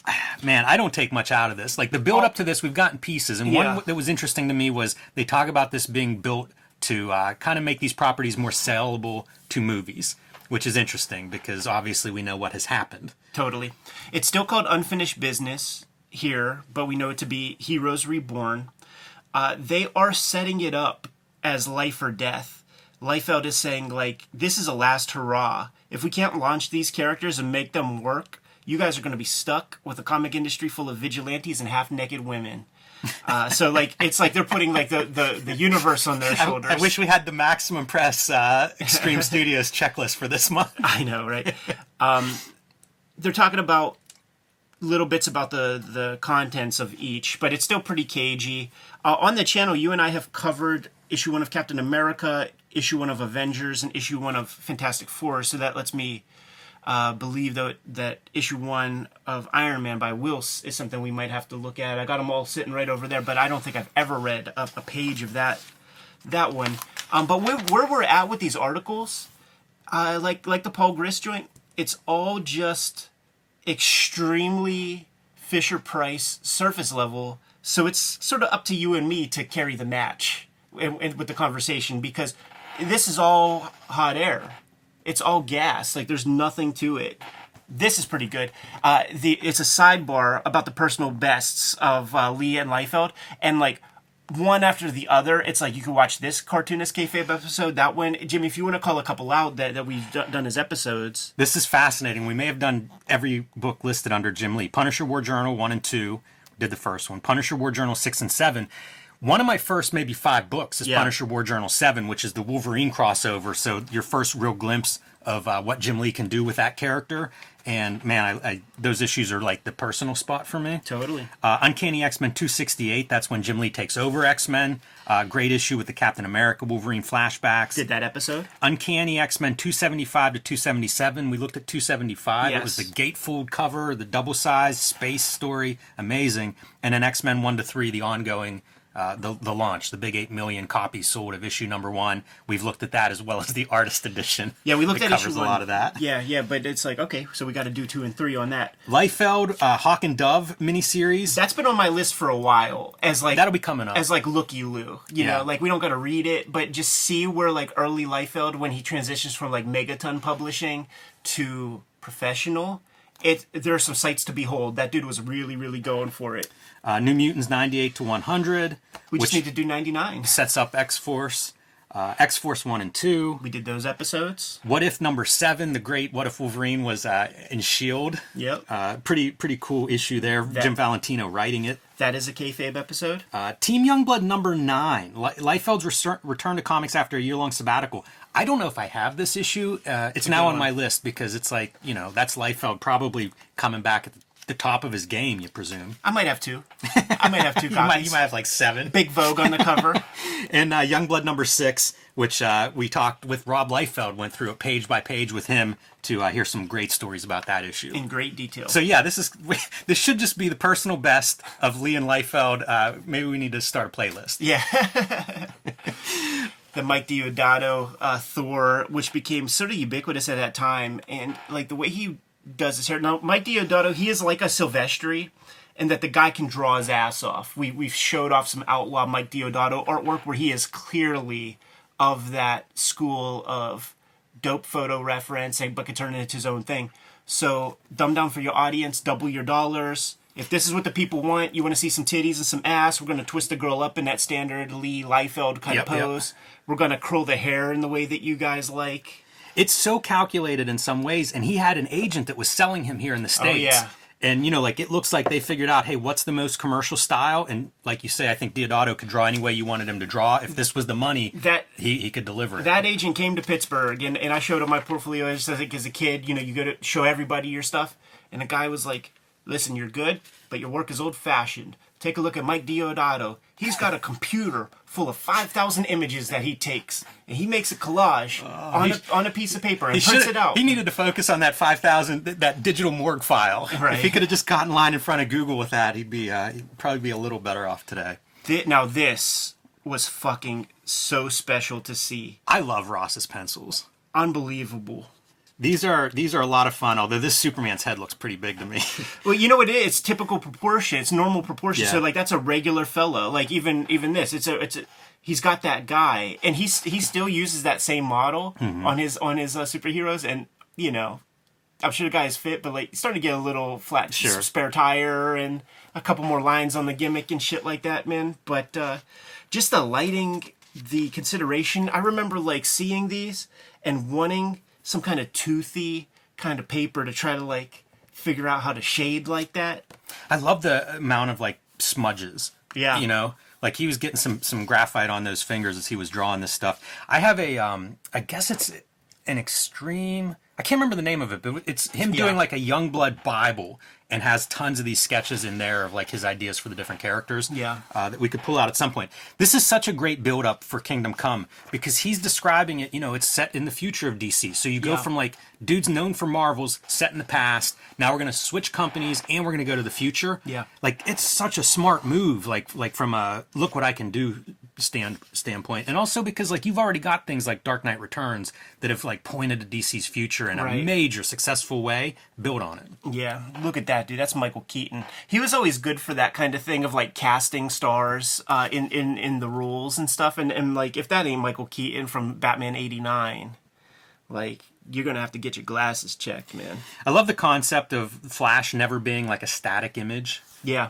<sighs> Man, I don't take much out of this. Like the build up to this, we've gotten pieces. And Yeah. one that was interesting to me was they talk about this being built to uh, kind of make these properties more sellable to movies, which is interesting because obviously we know what has happened. Totally. It's still called Unfinished Business here, but we know it to be Heroes Reborn. Uh, they are setting it up as life or death. Liefeld is saying, like, this is a last hurrah. If we can't launch these characters and make them work, you guys are going to be stuck with a comic industry full of vigilantes and half naked women. Uh, so, like, it's like they're putting, like, the, the, the universe on their <laughs> shoulders. I wish we had the Maximum Press uh, Extreme <laughs> Studios checklist for this month. I know, right? um, they're talking about little bits about the the contents of each, but it's still pretty cagey. Uh, on the channel, you and I have covered issue one of Captain America, issue one of Avengers, and issue one of Fantastic Four. So that lets me uh, believe that that issue one of Iron Man by Whilce is something we might have to look at. I got them all sitting right over there, but I don't think I've ever read a, a page of that that one. Um, but where, where we're at with these articles, uh, like like the Paul Grist joint, it's all just extremely Fisher Price surface level. So it's sort of up to you and me to carry the match and, and with the conversation because this is all hot air. It's all gas. Like there's nothing to it. This is pretty good. Uh, the it's a sidebar about the personal bests of uh, Lee and Liefeld, and like one after the other. It's like you can watch this cartoonist kayfabe episode, that one. Jimmy, if you want to call a couple out that, that we've do- done as episodes, This is fascinating. We may have done every book listed under Jim Lee. Punisher War Journal 1 and 2 did the first one. Punisher War Journal 6 and 7. One of my first maybe five books is Yeah. Punisher War Journal 7, which is the Wolverine crossover. So your first real glimpse of uh, what Jim Lee can do with that character. And man, I, I, those issues are like the personal spot for me. totally. Uh, Uncanny X Men 268, that's when Jim Lee takes over X Men. Uh, great issue with the Captain America Wolverine flashbacks. Did that episode? Uncanny X Men 275 to 277. We looked at 275. Yes. It was the gatefold cover, the double size space story, amazing. And then X Men 1 to 3, the ongoing uh, the the launch, the big eight million copies sold of issue number one. We've looked at that as well as the <laughs> artist edition. Yeah, we looked at covers issue a one. lot of that. Yeah, yeah, but it's like okay, so we got to do two and three on that. Liefeld, uh, Hawk and Dove miniseries. That's been on my list for a while as like That'll be coming up. as like looky loo. You Yeah. know, like we don't got to read it, but just see where like early Liefeld when he transitions from like Megaton Publishing to professional. It there are some sights to behold. That dude was really really going for it. Uh, New Mutants 98 to 100, We just need to do 99. sets up X Force, uh, X Force 1 and 2. We did those episodes. What if number 7, the great What if Wolverine was uh, in S.H.I.E.L.D.? Yep. Uh, pretty pretty cool issue there. Jim Valentino writing it. That is a kayfabe episode. Uh, Team Youngblood number 9, Li- Liefeld's return to comics after a year long sabbatical. I don't know if I have this issue. Uh, it's now on my list because it's like, you know, that's Liefeld probably coming back at the top of his game, you presume. I might have two. I might have two <laughs> You might, you might have like seven. Big Vogue on the cover. <laughs> and uh, Youngblood number six, which uh, we talked with Rob Liefeld, went through it page by page with him to uh, hear some great stories about that issue. in great detail. so yeah, this is <laughs> this should just be the personal best of Lee and Liefeld. Uh, maybe we need to start a playlist. Yeah. The Mike Deodato uh, Thor, which became sort of ubiquitous at that time, and like the way he does his hair. Now, Mike Deodato, he is like a Silvestri, and that the guy can draw his ass off. We we've showed off some outlaw Mike Deodato artwork where he is clearly of that school of dope photo reference, and but can turn it into his own thing. So dumb down for your audience, double your dollars. If this is what the people want, you want to see some titties and some ass, we're going to twist the girl up in that standard Lee Liefeld kind Yep, of yep. pose. We're going to curl the hair in the way that you guys like. It's so calculated in some ways, and he had an agent that was selling him here in the oh, states. Oh, yeah. And you know, like it looks like they figured out, hey, what's the most commercial style? And like you say, I think Deodato could draw any way you wanted him to draw. If this was the money, That- he, he could deliver it. That agent came to Pittsburgh, and, and I showed him my portfolio. I just I think as a kid, you know, you go to show everybody your stuff, and the guy was like, "Listen, you're good, but your work is old fashioned. Take a look at Mike Deodato. He's got a computer full of five thousand images that he takes, and he makes a collage on a, on a piece of paper and prints it out. He needed to focus on that five thousand, th- that digital morgue file. Right. If he could have just gotten line in front of Google with that, he'd be uh, he'd probably be a little better off today. Thi- now this was fucking so special to see, I love Ross's pencils. unbelievable. These are these are a lot of fun. Although this Superman's head looks pretty big to me. <laughs> Well, you know what it is? It's typical proportion. It's normal proportion. So like that's a regular fellow. Like even even this, it's a it's a he's got that guy, and he's he still uses that same model Mm-hmm. on his on his uh, superheroes, and you know. I'm sure the guy is fit, but like he's starting to get a little flat. Sure. Spare tire and a couple more lines on the gimmick and shit like that, man. But uh, just the lighting, the consideration. I remember like seeing these and wanting some kind of toothy kind of paper to try to like figure out how to shade like that. I love the amount of like smudges. Yeah. You know, like he was getting some some graphite on those fingers as he was drawing this stuff. I have a um I guess it's an extreme I can't remember the name of it, but it's him Yeah. doing like a Youngblood Bible and has tons of these sketches in there of like his ideas for the different characters. Yeah. Uh, that we could pull out at some point. This is such a great build up for Kingdom Come because he's describing it, you know, it's set in the future of DC. So you go Yeah. from like dudes known for Marvels set in the past. Now we're going to switch companies and we're going to go to the future. Yeah. Like it's such a smart move like like from a look what I can do stand standpoint. And also because like you've already got things like Dark Knight Returns that have like pointed to DC's future in a major successful way, build on it. Yeah, look at that, dude. That's Michael Keaton. He was always good for that kind of thing of like casting stars uh, in in in the roles and stuff. And and like if that ain't Michael Keaton from Batman '89, like you're gonna have to get your glasses checked, man. I love the concept of Flash never being like a static image. Yeah,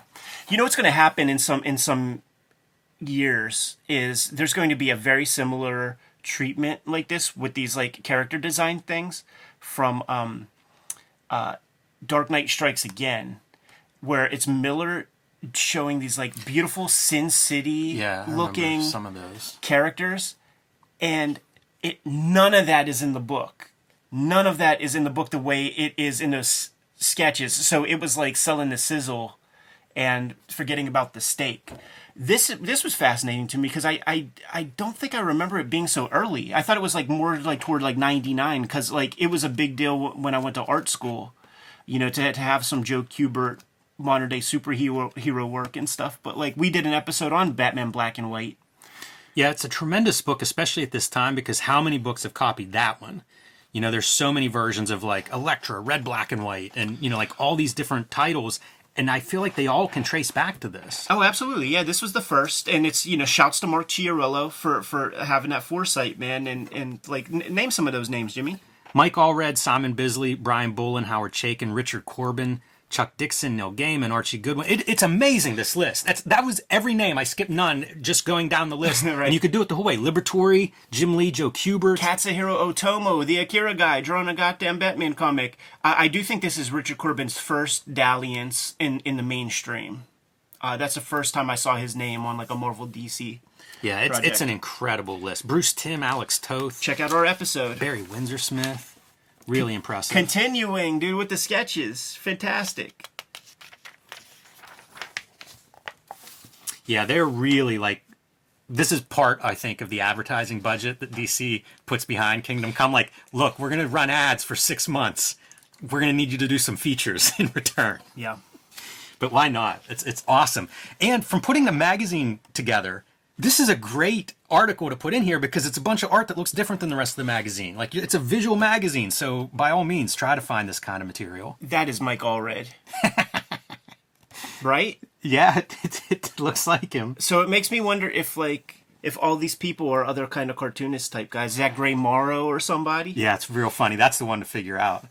you know what's gonna happen in some in some years is there's going to be a very similar treatment like this with these like character design things from um uh Dark Knight Strikes Again where it's Miller showing these like beautiful Sin City Yeah, looking some of those. characters and it none of that is in the book none of that is in the book the way it is in those sketches so it was like selling the sizzle and forgetting about the steak this this was fascinating to me because I, I I don't think I remember it being so early. I thought it was like more like toward like '99 because like it was a big deal when I went to art school, you know, to to have some Joe Kubert modern day superhero hero work and stuff. But like we did an episode on Batman Black and White. Yeah, it's a tremendous book, especially at this time, because how many books have copied that one? You know, there's so many versions of like Elektra, Red, Black, and White, and you know, like all these different titles, and I feel like they all can trace back to this. Oh, absolutely. Yeah, this was the first, and it's you know, shouts to Mark Chiarello for for having that foresight, man, and and like n- name some of those names, Jimmy. Mike Allred, Simon Bisley, Brian Bolland, Howard Chaykin, Richard Corbin, Chuck Dixon, Neil Gaiman, Archie Goodwin. It, it's amazing this list. That's that was every name. I skipped none just going down the list, <laughs> Right. and you could do it the whole way. Liberatore, Jim Lee, Joe Kubert. Katsuhiro Otomo, the Akira guy, drawing a goddamn Batman comic. I, I do think this is Richard Corbin's first dalliance in, in the mainstream. Uh, that's the first time I saw his name on like a Marvel DC. yeah, it's project. it's an incredible list. Bruce Timm, Alex Toth, Check out our episode. Barry Windsor Smith. Really impressive. Continuing, dude, with the sketches. Fantastic. Yeah, they're really like this is part, I think, of the advertising budget that DC puts behind Kingdom Come. Like, look, we're gonna run ads for six months. We're gonna need you to do some features <laughs> in return. Yeah. But why not? It's it's awesome. And from putting the magazine together, this is a great article to put in here because it's a bunch of art that looks different than the rest of the magazine. Like it's a visual magazine, so by all means, try to find this kind of material. That is Mike Allred. <laughs> right? Yeah, <laughs> it, it looks like him. So it makes me wonder if like if all these people are other kind of cartoonist type guys. Is that Gray Morrow or somebody? Yeah, it's real funny. That's the one to figure out.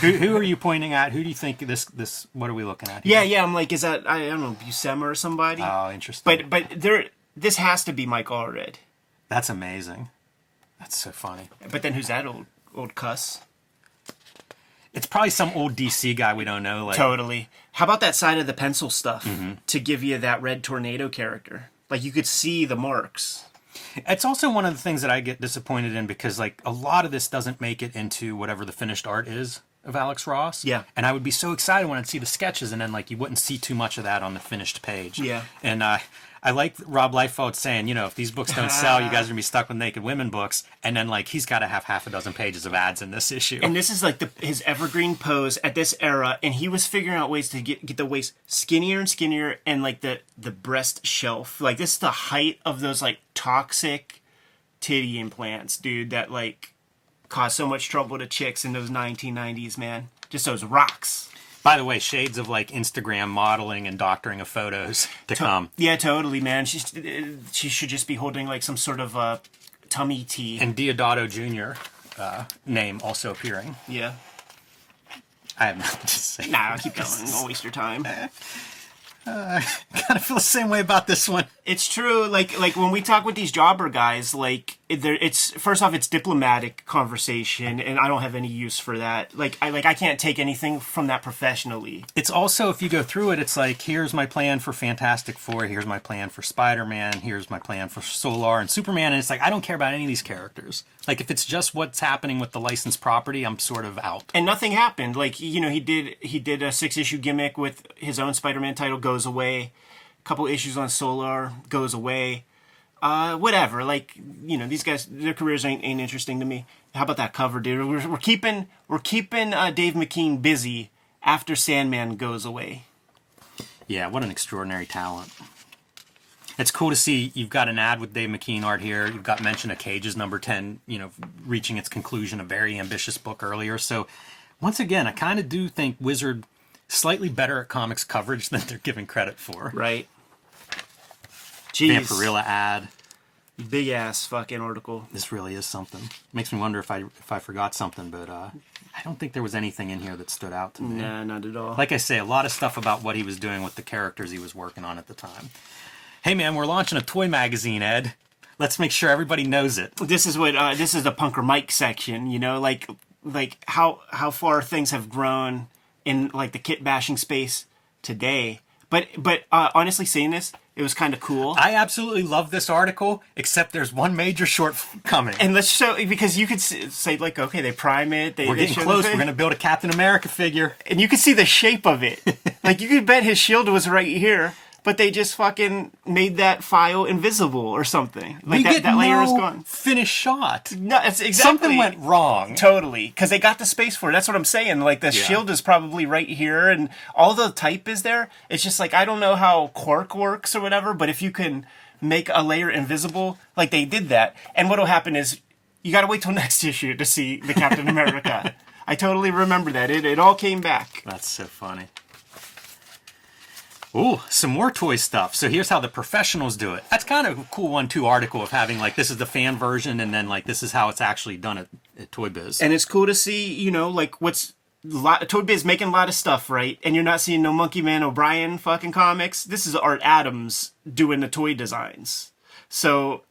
who, who are you pointing at? Who do you think this this? What are we looking at? Yeah, Here? yeah. I'm like, is that I don't know Buscema or somebody? Oh, interesting. but but there, this has to be Mike Allred. that's amazing. That's so funny. But then who's that old old cuss? It's probably some old DC guy we don't know. Like, Totally. How about that side of the pencil stuff Mm-hmm. to give you that red tornado character? Like you could see the marks. It's also one of the things that I get disappointed in because like a lot of this doesn't make it into whatever the finished art is of Alex Ross. Yeah. And I would be so excited when I'd see the sketches and then like you wouldn't see too much of that on the finished page. Yeah. And uh, I like Rob Liefeld saying, you know, if these books don't sell, you guys are gonna be stuck with naked women books. And then like he's got to have half a dozen pages of ads in this issue. And this is like the his evergreen pose at this era, and he was figuring out ways to get get the waist skinnier and skinnier, and like the the breast shelf. Like this is the height of those like toxic titty implants, dude. That like caused so much trouble to chicks in those 1990s, man. Just those rocks. By the way, shades of like Instagram modeling and doctoring of photos <laughs> to come. Yeah, totally, man. She's she should just be holding like some sort of uh, tummy tea. And Deodato Jr. Uh, name also appearing. yeah. I have nothing to say. Nah, keep going. Don't waste your time. <laughs> <laughs> kind of feel the same way about this one. It's true. Like like when we talk with these jobber guys, like there, it's first off, it's diplomatic conversation, and I don't have any use for that. Like I like I can't take anything from that professionally. It's also, if you go through it, it's like, here's my plan for Fantastic Four, here's my plan for Spider Man, here's my plan for Solar and Superman. And it's like, I don't care about any of these characters. Like, if it's just what's happening with the licensed property, I'm sort of out. And nothing happened. Like you know, he did he did a six issue gimmick with his own Spider Man title goes away. A couple issues on Solar goes away. Uh, whatever. Like you know, these guys, their careers ain't, ain't interesting to me. How about that cover, dude? We're, we're keeping we're keeping uh, Dave McKean busy after Sandman goes away. Yeah, what an extraordinary talent. It's cool to see you've got an ad with Dave McKean art here. You've got mention of Cages number 10, you know, reaching its conclusion, a very ambitious book earlier. So, once again, I kind of do think Wizard slightly better at comics coverage than they're given credit for. Right. Jeez. Vampirella ad. Big ass fucking article. This really is something. Makes me wonder if I if I forgot something, but uh, I don't think there was anything in here that stood out to me. Nah, not at all. Like I say, a lot of stuff about what he was doing with the characters he was working on at the time. Hey man, we're launching a toy magazine, Ed. Let's make sure everybody knows it. this is what uh, this is the punker Mike section. You know, like like how how far things have grown in like the kit bashing space today. But but uh, honestly, saying this, it was kind of cool. I absolutely love this article, except there's one major shortcoming. and let's show because you could say like, okay, they prime it. They, we're they getting close. We're gonna build a Captain America figure. and you could see the shape of it. <laughs> like you could bet his shield was right here, but they just fucking made that file invisible or something. Like we that, get that layer no is gone. finished shot. No, it's exactly Something went wrong. Totally, because they got the space for it. That's what I'm saying. Like the shield is probably right here, and all the type is there. It's just like I don't know how Quark works or whatever, but if you can make a layer invisible, like they did that, and what'll happen is you got to wait till <laughs> next issue to see the Captain America. <laughs> I totally remember that. It it all came back. That's so funny. Ooh, some more toy stuff. So here's how the professionals do it. That's kind of a cool one two article of having like this is the fan version and then like this is how it's actually done at, at Toy Biz. and it's cool to see you know like what's lot Toy Biz making a lot of stuff right and you're not seeing no Monkey Man O'Brien fucking comics this is Art Adams doing the toy designs so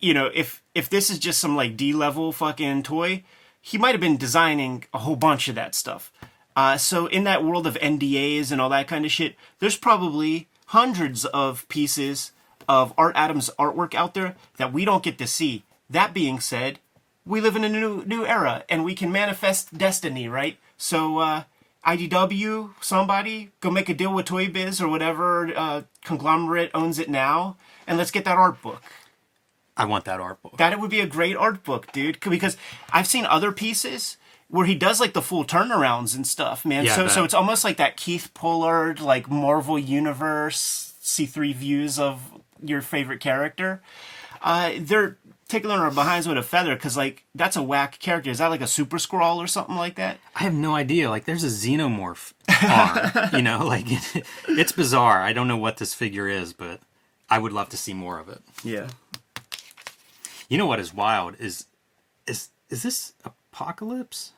you know if if this is just some like D level fucking toy he might have been designing a whole bunch of that stuff uh, so in that world of NDAs and all that kind of shit there's probably hundreds of pieces of Art Adams artwork out there that we don't get to see that being said we live in a new new era and we can manifest destiny, right? So uh IDW, somebody go make a deal with Toy Biz or whatever uh, conglomerate owns it now, and let's get that art book. I want that art book. That it would be a great art book, dude. Because I've seen other pieces where he does like the full turnarounds and stuff, man. Yeah, I so so it's almost like that Keith Pollard like Marvel Universe C three views of your favorite character. Uh, they're tickling our behinds with a feather because like that's a whack character. Is that like a super scroll or something like that? I have no idea. Like there's a xenomorph arm, <laughs> you know, like <laughs> it's bizarre. I don't know what this figure is, but I would love to see more of it. Yeah. You know what is wild is is is this apocalypse?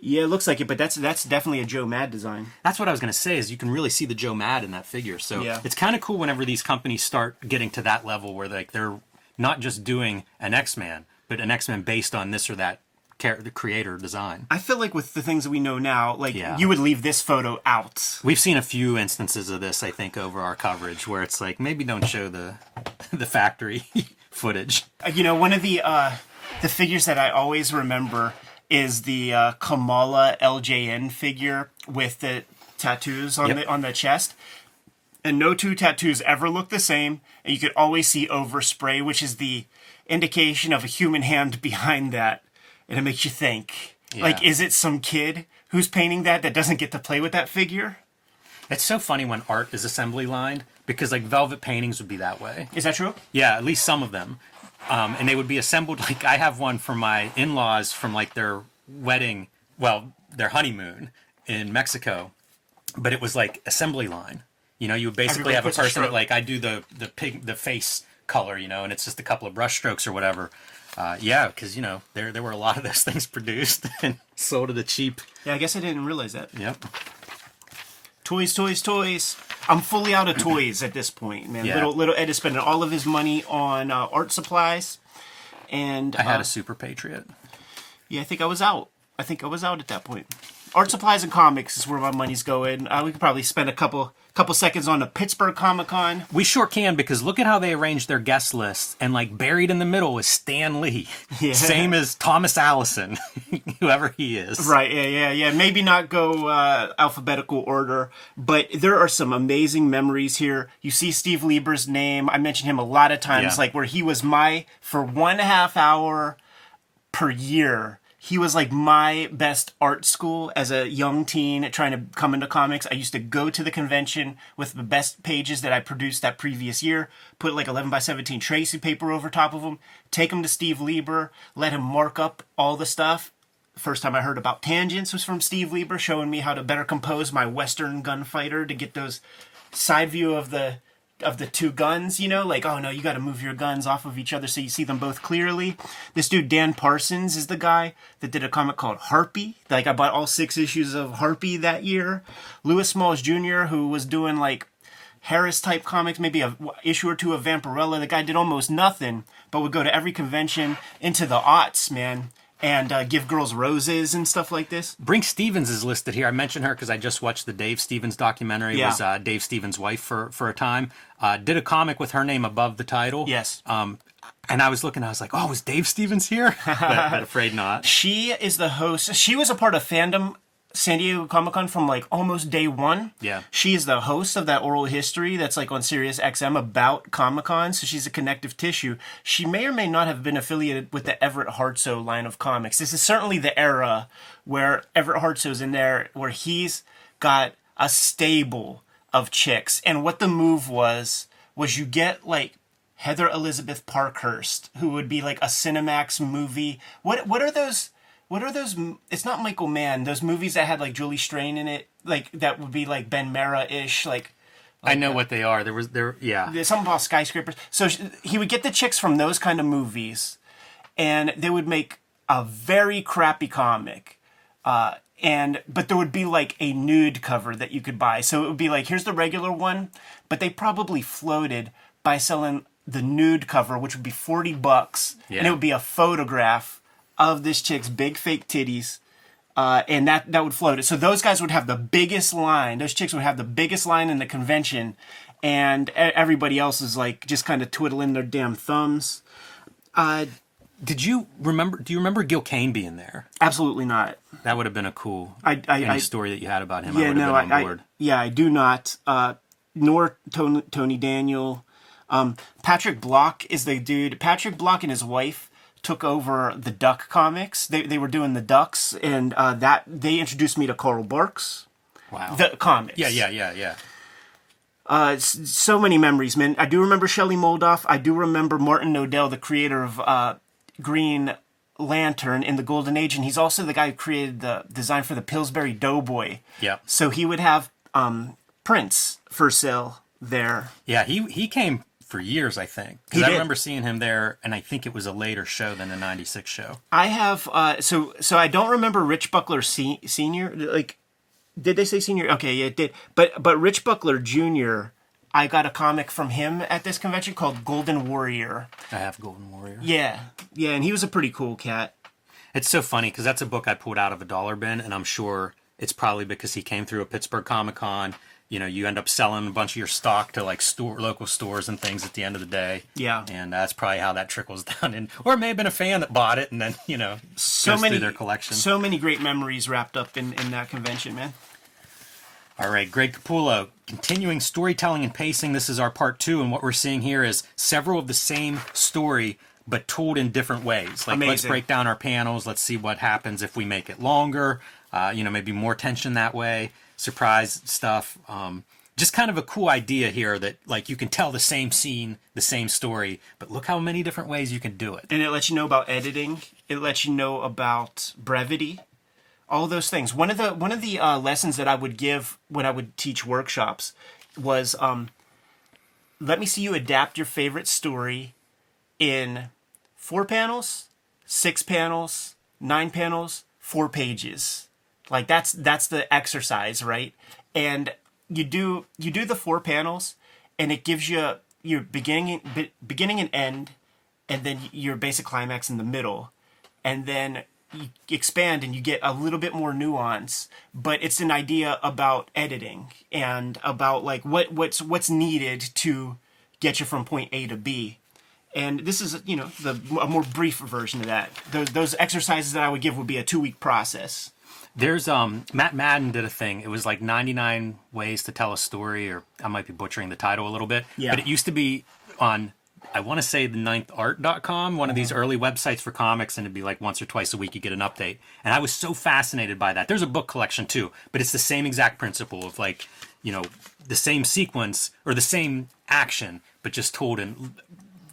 Yeah, it looks like it, but that's that's definitely a Joe Mad design. That's what I was going to say is you can really see the Joe Mad in that figure. So Yeah. it's kind of cool whenever these companies start getting to that level where like they're not just doing an X-Man, but an X Man based on this or that the creator design. I feel like with the things that we know now, like Yeah. you would leave this photo out. We've seen a few instances of this, I think, over our coverage where it's like maybe don't show the <laughs> the factory <laughs> footage. Uh, You know, one of the uh, the figures that I always remember is the uh, Kamala LJN figure with the tattoos on Yep. the on the chest. And no two tattoos ever look the same, and you could always see overspray, which is the indication of a human hand <laughs> behind that, and it makes you think. Like, is it some kid who's painting that that doesn't get to play with that figure? It's so funny when art is assembly lined because like velvet paintings would be that way. Is that true? Yeah, at least some of them. Um, and they would be assembled <laughs> like I have one for my in-laws from like their wedding, well, their honeymoon in Mexico, but it was like assembly line. You know, you would basically Everybody have a puts a person that like I do the the pig the face color, you know, and it's just a couple of brush strokes or whatever. Uh, yeah, because you know there there were a lot of those <laughs> things produced and sold at a cheap. Yeah, I guess I didn't realize that. Yep. Toys, toys, toys. I'm fully out of toys at this point, man. Yeah. Little little Ed is spending all of his money on uh, art supplies, and I had uh, a Super Patriot. yeah, I think I was out. I think I was out at that point. Art supplies and comics is where my money's going. Uh, we could probably spend a couple couple seconds on the Pittsburgh Comic Con. We sure can because look at how they arranged their guest list, and like buried in the middle is Stan Lee, <laughs> Yeah. same as Thomas Allison, <laughs> whoever he is. Right, yeah, yeah, yeah. Maybe not go uh, alphabetical order, but there are some amazing memories here. You see Steve Lieber's name. I mentioned him a lot of times, Yeah. like where he was my, for one half hour per year, he was like my best art school as a young teen trying to come into comics. I used to go to the convention with the best pages that I produced that previous year, put like 11 by 17 Tracy paper over top of them, take them to Steve Lieber, let him mark up all the stuff. First time I heard about tangents was from Steve Lieber showing me how to better compose my Western gunfighter to get those side view of the of the two guns, you know, like oh no, you got to move your guns off of each other so you see them both clearly. This dude Dan Parsons is the guy that did a comic called Harpy. Like I bought all six issues of Harpy that year. Lewis Smalls Jr., who was doing like Harris type comics, maybe a issue or two of Vampirella. The guy did almost nothing, but would go to every convention into the aughts, man, and uh, give girls roses and stuff like this. Brinke Stevens is listed here. I mentioned her because I just watched the Dave Stevens documentary. Yeah. Was uh, Dave Stevens' wife for for a time. Uh, did a comic with her name above the title. Yes. Um, and I was looking. I was like, oh, was Dave Stevens here? <laughs> but, but afraid not. She is the host. She was a part of Fandom San Diego Comic Con from like almost day one. Yeah. She is the host of that oral history that's like on Sirius XM about Comic Con. So she's a connective tissue. She may or may not have been affiliated with the Everett Hartsoe line of comics. This is certainly the era where Everett Hartsoe's in there, where he's got a stable of chicks. And what the move was, was you get like Heather Elizabeth Parkhurst, who would be like a Cinemax movie. What what are those? What are those? It's not Michael Mann. Those movies that had like Julie Strain in it, like that would be like Ben Mara ish, like I know what they are. There was there. Yeah. there's something about skyscrapers. So sh- he would get the chicks from those kind of movies, and they would make a very crappy comic. Uh, and but there would be like a nude cover that you could buy. So it would be like here's the regular one, but they probably floated by selling the nude cover, which would be forty bucks, and it would be a photograph of this chick's big fake titties. Uh, and that that would float it. So those guys would have the biggest line. Those chicks would have the biggest line in the convention, and everybody else is like just kind of twiddling their damn thumbs. Uh, Did you remember? Do you remember Gil Kane being there? absolutely not. That would have been a cool I- I- I- story that you had about him. I Yeah, no, been I, on I board. yeah, I do not. Uh, nor Tony, Tony Daniel. Um, Patrick Block is the dude. Patrick Block and his wife took over the Duck comics. They they were doing the Ducks, and uh, that they introduced me to Carl Barks. wow. The comics. yeah, yeah, yeah, yeah. Uh, so many memories, man. I do remember Shelley Moldoff. I do remember Martin Nodell, the creator of uh, Green Lantern in the Golden Age, and he's also the guy who created the design for the Pillsbury Doughboy. Yeah. So he would have um, prints for sale there. Yeah, he he came for years, I think. Because I did. remember seeing him there, and I think it was a later show than the '96 show. I have uh, so so I don't remember Rich Buckler se- senior. Like, did they say senior? Okay, yeah, it did. But but Rich Buckler Junior. I got a comic from him at this convention called Golden Warrior. I have Golden Warrior. Yeah, yeah, and he was a pretty cool cat. It's so funny because that's a book I pulled out of a dollar bin, and I'm sure it's probably because he came through a Pittsburgh Comic Con. You know, you end up selling a bunch of your stock to like store local stores and things at the end of the day. Yeah. and that's probably how that trickles <laughs> down. And or it may have been a fan that bought it and then you know so many their collection. So many great memories wrapped up in, in that convention, man. All right, Greg Capullo, continuing storytelling and pacing. This is our part two, and what we're seeing here is several of the same story, but told in different ways. Like, let's break down our panels. Let's see what happens if we make it longer. Uh, you know, maybe more tension that way. Surprise stuff. Um, just kind of a cool idea here that like you can tell the same scene, the same story, but look how many different ways you can do it. And it lets you know about editing. It lets you know about brevity. All those things. One of the one of the uh, lessons that I would give when I would teach workshops was um, let me see you adapt your favorite story in four panels, six panels, nine panels, four pages. Like that's that's the exercise, right? And you do you do the four panels, and it gives you your beginning be- beginning and end, and then your basic climax in the middle, and then you expand and you get a little bit more nuance. But it's an idea about editing and about like what what's what's needed to get you from point A to B and this is you know the a more brief version of that those those exercises that i would give would be a two week process There's um Matt Madden did a thing. It was like 99 ways to tell a story, or I might be butchering the title a little bit. Yeah. But it used to be on I want to say the ninthart.com, one of these Uh-huh. early websites for comics, and it'd be like once or twice a week you get an update. And I was so fascinated by that. There's a book collection too, but it's the same exact principle of like, you know, the same sequence or the same action, but just told in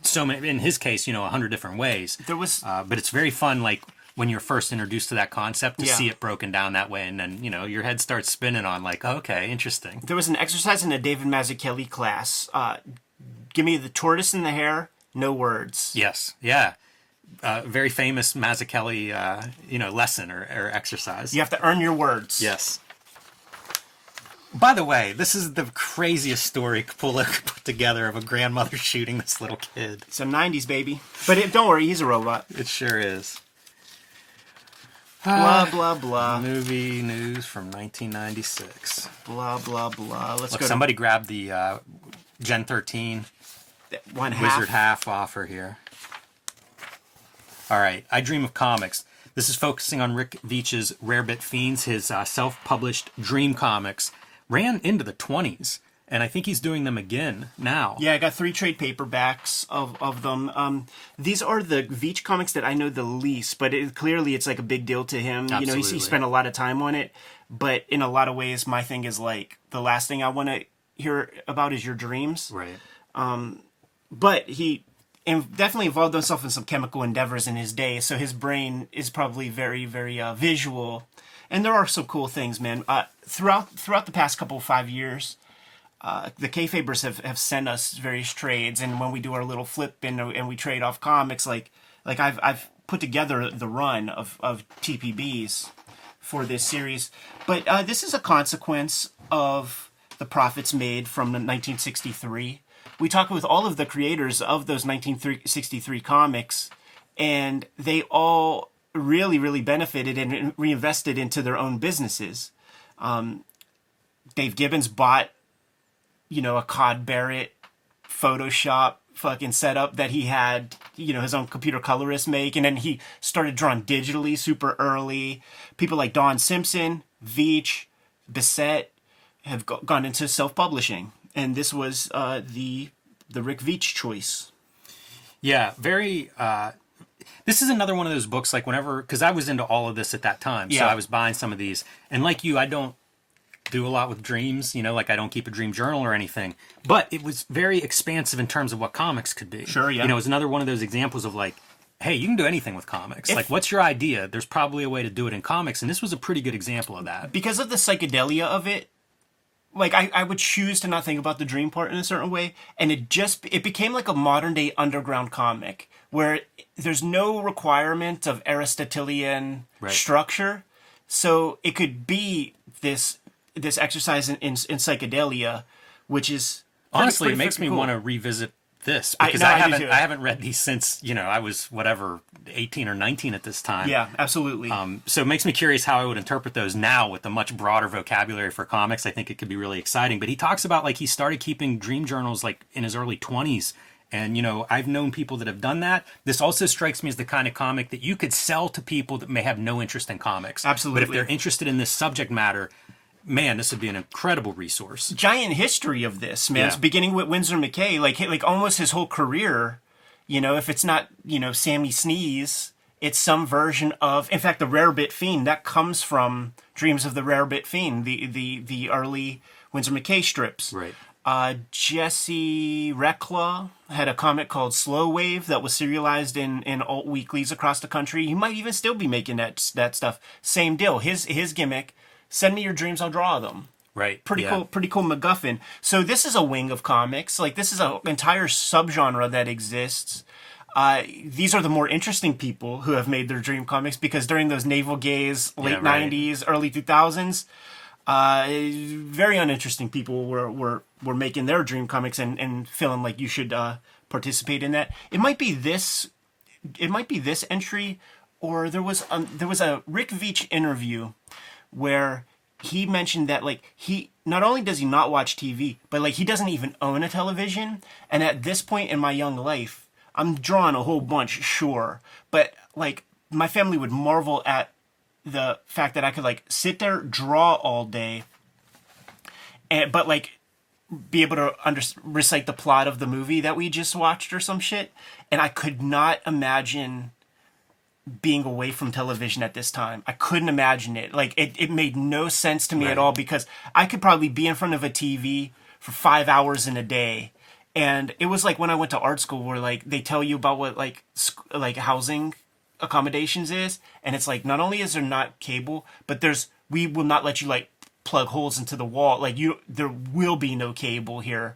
so many in his case, you know, a hundred different ways. There was- uh, but it's very fun like when you're first introduced to that concept to Yeah. see it broken down that way and then, you know, your head starts spinning on like, okay, interesting. there was an exercise in a david mazzucchelli class uh, give me the tortoise and the hare no words Yes. Yeah. Uh, very famous Mazzucchelli, uh, you know, lesson or, or exercise. you have to earn your words Yes. By the way, this is the craziest story Capullo <laughs> could put together of a grandmother <laughs> shooting this little kid. some 90s baby but it, don't worry he's a robot It sure is. Blah blah blah Movie news from 1996. blah blah blah let's Look, go somebody grabbed the uh, Gen 13 one half Wizard half offer here. All right, I Dream of Comics. This is focusing on Rick Veitch's Rarebit Fiends, his uh, self-published Dream Comics. Ran into the 20s, and I think he's doing them again now. Yeah, I got three trade paperbacks of, of them. Um, these are the Veitch comics that I know the least, but it, clearly it's like a big deal to him. You know, he, he spent a lot of time on it, but in a lot of ways, my thing is like the last thing I want to hear about is your dreams. Right. Um, But he in, definitely involved himself in some chemical endeavors in his day, so his brain is probably very, very uh, visual. And there are some cool things, man. Uh, throughout throughout the past couple of five years, uh, the kayfabers have, have sent us various trades, and when we do our little flip and, and we trade off comics, like like I've I've put together the run of of TPBs for this series, but uh, this is a consequence of the profits made from the 1963. We talked with all of the creators of those 1963 comics, and they all really, really benefited and reinvested into their own businesses. Um, Dave Gibbons bought, you know, a Cod Barrett Photoshop fucking setup that he had, you know, his own computer colorist make, and then he started drawing digitally super early. People like Don Simpson, Veitch, Bissette have go- gone into self-publishing, and this was uh, the the Rick Veitch choice. Yeah, very. Uh, this is another one of those books. Like whenever, because I was into all of this at that time, so Yeah. I was buying some of these. And like you, I don't do a lot with dreams. You know, like I don't keep a dream journal or anything. But it was very expansive in terms of what comics could be. Sure, yeah. You know, it was another one of those examples of like. Hey, you can do anything with comics. If- like, what's your idea? There's probably a way to do it in comics, and this was a pretty good example of that. because of the psychedelia of it like I, I would choose to not think about the dream part in a certain way and it just it became like a modern day underground comic where there's no requirement of aristotelian Right. structure so it could be this this exercise in, in, in psychedelia which is Honestly, it makes me cool. want to revisit this I- because no, I, I haven't. I haven't read these since you know I was whatever 18 or 19 at this time. yeah absolutely Um, so it makes me curious how I would interpret those now with a much broader vocabulary for comics. I think it could be really exciting. But he talks about like he started keeping dream journals like in his early 20s. And, you know, I've known people that have done that. This also strikes me as the kind of comic that you could sell to people that may have no interest in comics. Absolutely. But if they're interested in this subject matter, man, this would be an incredible resource. giant history of this, man. Yeah. It's beginning with Winsor McCay, like like almost his whole career. You know, if it's not you know Sammy Sneeze, it's some version of. In fact, the Rarebit Fiend that comes from Dreams of the Rarebit Fiend, the the the early Winsor McCay strips. Right. Uh, Jesse Reklaw had a comic called Slow Wave that was serialized in, in alt weeklies across the country. He might even still be making that that stuff. Same deal. His his gimmick: send me your dreams, I'll draw them Right. pretty Yeah. cool pretty cool MacGuffin. So this is a wing of comics. Like this is an entire subgenre that exists. Uh, these are the more interesting people who have made their dream comics because during those naval gaze late right. 90s early 2000s uh, very uninteresting people were, were, were making their dream comics and, and feeling like you should uh, participate in that it might be this it might be this entry or there was um, there was a Rick Veitch interview where he mentioned that like he not only does he not watch TV, but like he doesn't even own a television. And at this point in my young life, I'm drawing a whole bunch, sure, but like my family would marvel at the fact that I could like sit there draw all day, and but like be able to under, recite the plot of the movie that we just watched or some shit, and I could not imagine being away from television at this time. I couldn't imagine it. Like it, it made no sense to me at all because I could probably be in front of a TV for five hours in a day. And it was like when I went to art school where like they tell you about what like sc- like housing accommodations is and it's like not only is there not cable but there's we will not let you like plug holes into the wall like you there will be no cable here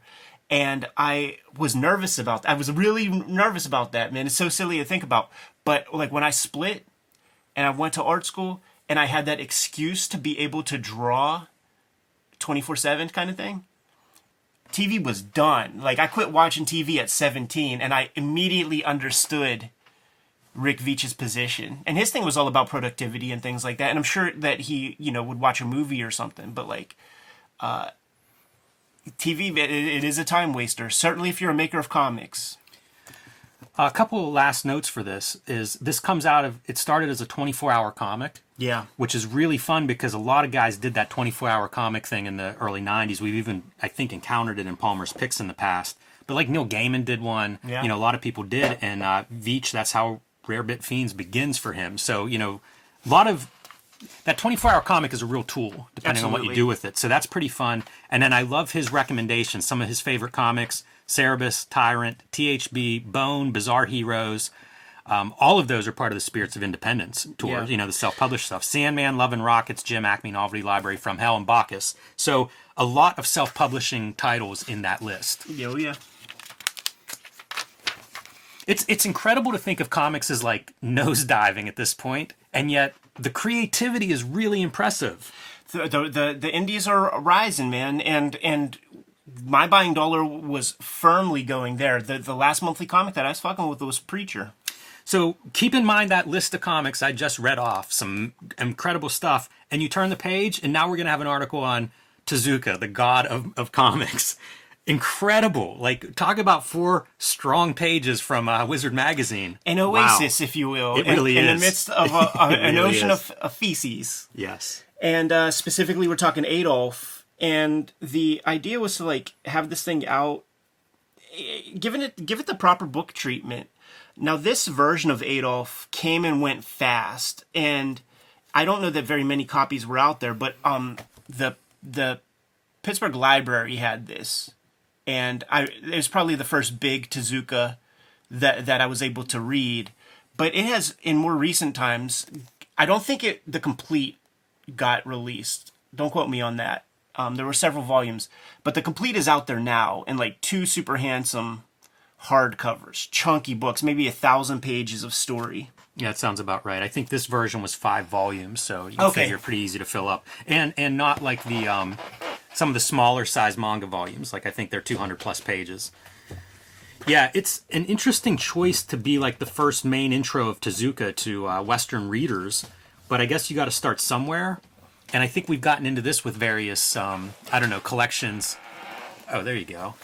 and i was nervous about that. i was really nervous about that man it's so silly to think about but like when i split and i went to art school and i had that excuse to be able to draw 24/7 kind of thing TV was done. Like I quit watching TV at 17 and I immediately understood Rick Veitch's position. And his thing was all about productivity and things like that. And I'm sure that he, you know, would watch a movie or something, but like uh TV it, it is a time waster. Certainly if you're a maker of comics. A couple of last notes for this is this comes out of it started as a 24 hour comic. Yeah. Which is really fun because a lot of guys did that 24 hour comic thing in the early 90s. We've even, I think, encountered it in Palmer's Picks in the past. But like Neil Gaiman did one. Yeah. You know, a lot of people did. And uh, Veitch, that's how Rarebit Fiends begins for him. So, you know, a lot of that 24 hour comic is a real tool depending on what you do with it. So that's pretty fun. And then I love his recommendations, some of his favorite comics Cerebus, Tyrant, THB, Bone, Bizarre Heroes. Um, all of those are part of the Spirits of Independence tour, Yeah. you know, the self published stuff. Sandman, Love and Rockets, Jim Acme Novelty Library, From Hell, and Bacchus. So a lot of self publishing titles in that list. Yeah, oh, yeah. It's it's incredible to think of comics as like nosediving at this point, and yet the creativity is really impressive. the, the the the indies are rising, man, and and my buying dollar was firmly going there. The the last monthly comic that I was fucking with was Preacher. So keep in mind that list of comics I just read off, some incredible stuff, and you turn the page, and now we're gonna have an article on Tezuka, the god of, of comics. Incredible! Like talk about four strong pages from uh, Wizard magazine. An Wow. oasis, if you will, It in- really in, is. the midst of <laughs> a, a, an really ocean is. of, of feces. Yes. And uh, specifically, we're talking Adolf, and the idea was to like have this thing out, given it give it the proper book treatment. Now, this version of Adolf came and went fast, and I don't know that very many copies were out there, but um, the the Pittsburgh Library had this, and I it was probably the first big Tezuka that that I was able to read. But it has in more recent times. I don't think it the complete got released. Don't quote me on that. Um, there were several volumes, but the complete is out there now in like two super handsome hardcovers, chunky books, maybe a thousand pages of story. Yeah, it sounds about right. I think this version was five volumes, so you can Okay. figure pretty easy to fill up, and and not like the um, some of the smaller size manga volumes. Like I think they're 200 plus pages. Yeah, it's an interesting choice to be like the first main intro of Tezuka to uh, Western readers, but I guess you got to start somewhere, and I think we've gotten into this with various um, I don't know collections. Oh, there you go.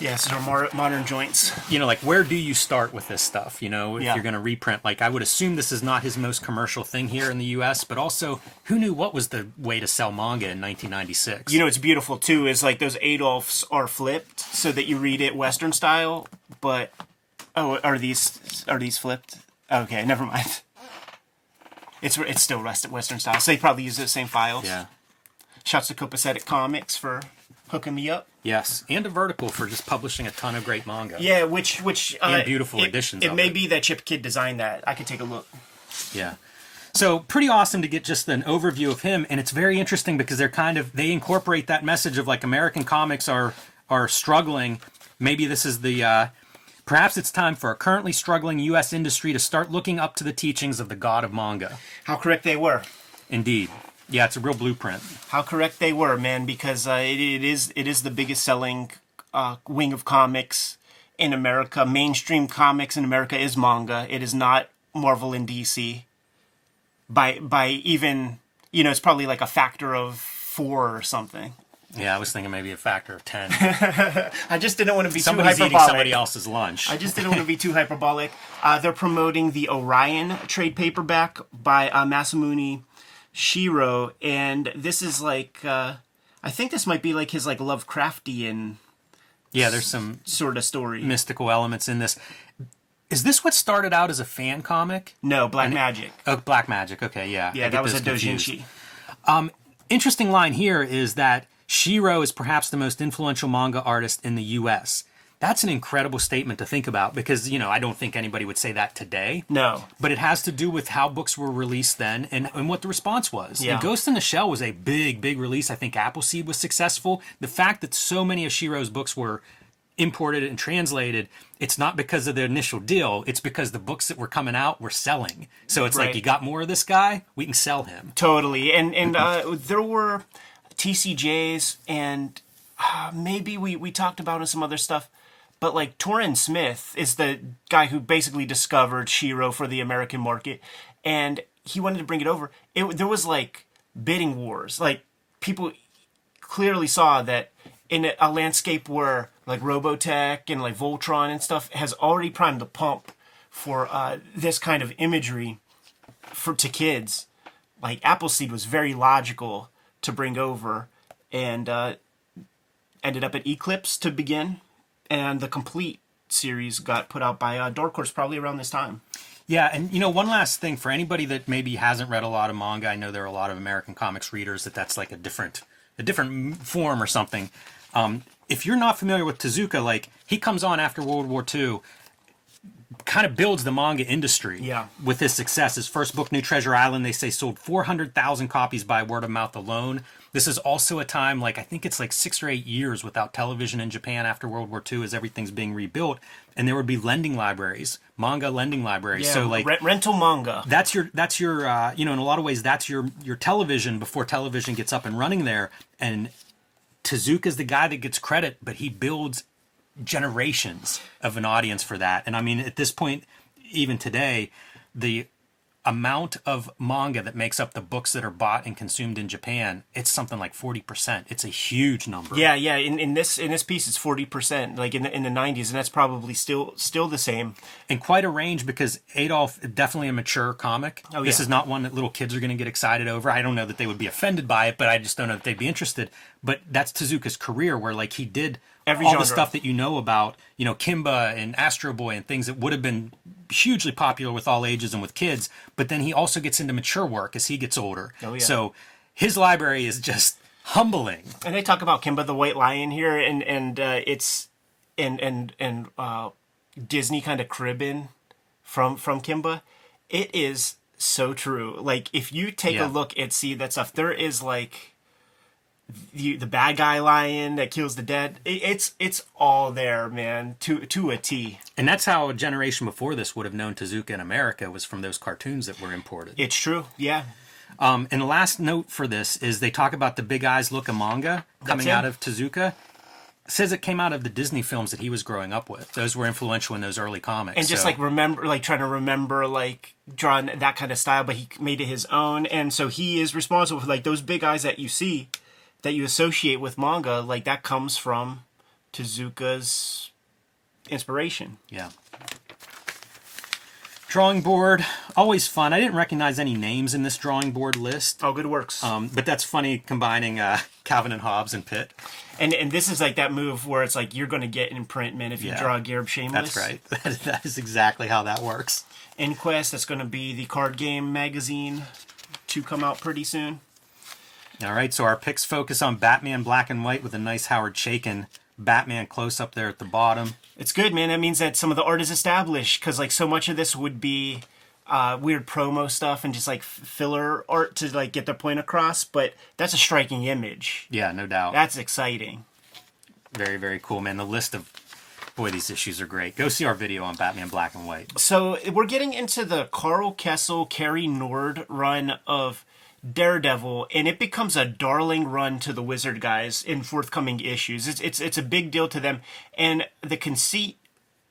Yes, yeah, more modern joints. you know, like where do you start with this stuff? You know, if Yeah. you're going to reprint, like I would assume this is not his most commercial thing here in the U.S., but also who knew what was the way to sell manga in 1996? You know, it's beautiful too. Is like those Adolfs are flipped so that you read it Western style. But oh, are these are these flipped? Okay, never mind. It's it's still West- Western style. So they probably use the same files. yeah, Shouts to Copacetic Comics for hooking me up. yes, and a vertical for just publishing a ton of great manga. Yeah, which which uh, And beautiful it, editions It of may it. be that Chip Kidd designed that. I could take a look. Yeah. So pretty awesome to get just an overview of him, and it's very interesting because they're kind of they incorporate that message of like American comics are are struggling. Maybe this is the uh, perhaps it's time for a currently struggling U.S. industry to start looking up to the teachings of the god of manga. How correct they were. Indeed, yeah, it's a real blueprint. How correct they were, man. Because uh, it, it is it is the biggest selling uh, wing of comics in America. Mainstream comics in America is manga. It is not Marvel and DC. By by even you know it's probably like a factor of four or something. Yeah, I was thinking maybe a factor of ten. <laughs> I just didn't want to be Somebody's too eating somebody else's lunch. I just didn't want to be too hyperbolic. <laughs> Uh, they're promoting the Orion trade paperback by uh, Masamune Shirow, and this is like uh, I think this might be like his like Lovecraftian yeah, there's some sort of story. mystical elements in this. Is this what started out as a fan comic? no, Black Magic. Oh, Black Magic. Okay, yeah. Yeah, that was a confused. dojinshi. Interesting line here is that Shirow is perhaps the most influential manga artist in the U.S. That's an incredible statement to think about because you know I don't think anybody would say that today. No, But it has to do with how books were released then and, and what the response was. Yeah. And Ghost in the Shell was a big, big release. I think Appleseed was successful. The fact that so many of Shirow's books were imported and translated, it's not because of the initial deal. It's because the books that were coming out were selling. So it's like you got more of this guy, we can sell him. totally. And and uh, there were TCJs, and uh, maybe we we talked about in some other stuff. But like Toren Smith is the guy who basically discovered Shirow for the American market, and he wanted to bring it over. It there was like bidding wars. Like people clearly saw that in a, a landscape where like Robotech and like Voltron and stuff has already primed the pump for uh, this kind of imagery for to kids. Like Appleseed was very logical to bring over, and uh, ended up at Eclipse to begin, and the complete series got put out by uh, Horse probably around this time. Yeah, and you know, one last thing for anybody that maybe hasn't read a lot of manga, I know there are a lot of American comics readers that that's like a different a different form or something. Um, if you're not familiar with Tezuka, like he comes on after World War II, kind of builds the manga industry Yeah. with his success. His first book, New Treasure Island, they say sold 400,000 copies by word of mouth alone. This is also a time, like, I think it's like six or eight years without television in Japan after World War II as everything's being rebuilt. And there would be lending libraries, manga lending libraries. so, like, re- rental manga. that's your that's your uh, you know in a lot of ways that's your your television before television gets up and running there and Tezuka is the guy that gets credit but he builds generations of an audience for that and I mean at this point even today the amount of manga that makes up the books that are bought and consumed in Japan it's something like 40% it's a huge number Yeah, yeah. In, in this in this piece, it's forty percent, like in the in the nineties, and that's probably still still the same. and quite a range because Adolf definitely a mature comic. Oh, This is not one that little kids are going to get excited over. I don't know that they would be offended by it, but I just don't know that they'd be interested. But that's Tezuka's career, where like he did Every all genre. the stuff that you know about, you know, Kimba and Astro Boy and things that would have been hugely popular with all ages and with kids. But then he also gets into mature work as he gets older. Oh, yeah. So his library is just humbling. And they talk about Kimba the White Lion here, and and uh, it's and and and uh, Disney kind of cribbing from from Kimba. It is so true. Like if you take Yeah. a look at see that stuff, there is like the the bad guy lion that kills the dead. It, it's it's all there, man, to to a T. And that's how a generation before this would have known Tezuka in America was from those cartoons that were imported. It's true. Yeah. Um, and the last note for this is they talk about the Big Eyes look of manga coming out of Tezuka. Says it came out of the Disney films that he was growing up with. Those were influential in those early comics. and just So- like remember like trying to remember like drawing that kind of style but he made it his own and so he is responsible for like those big eyes that you see that you associate with manga like that comes from Tezuka's inspiration yeah. Drawing board, always fun. I didn't recognize any names in this drawing board list, oh good works um, but that's funny combining uh, Calvin and Hobbes and Pitt. and and this is like that move where it's like you're going to get in print man if you Yeah. draw Garib Shameless That's right. <laughs> that is exactly how that works. Inquest that's going to be the card game magazine to come out pretty soon All right, so our picks focus on Batman Black and White with a nice Howard Chaykin Batman close up there at the bottom. It's good, man. That means that some of the art is established because like so much of this would be uh, weird promo stuff and just like filler art to like get their point across. But that's a striking image. Yeah, no doubt. That's exciting. Very, very cool, man. The list of boy, these issues are great. Go see our video on Batman Black and White. So we're getting into the Karl Kesel, Cary Nord run of Daredevil, and it becomes a darling run to the Wizard guys in forthcoming issues. It's it's it's a big deal to them, and the conceit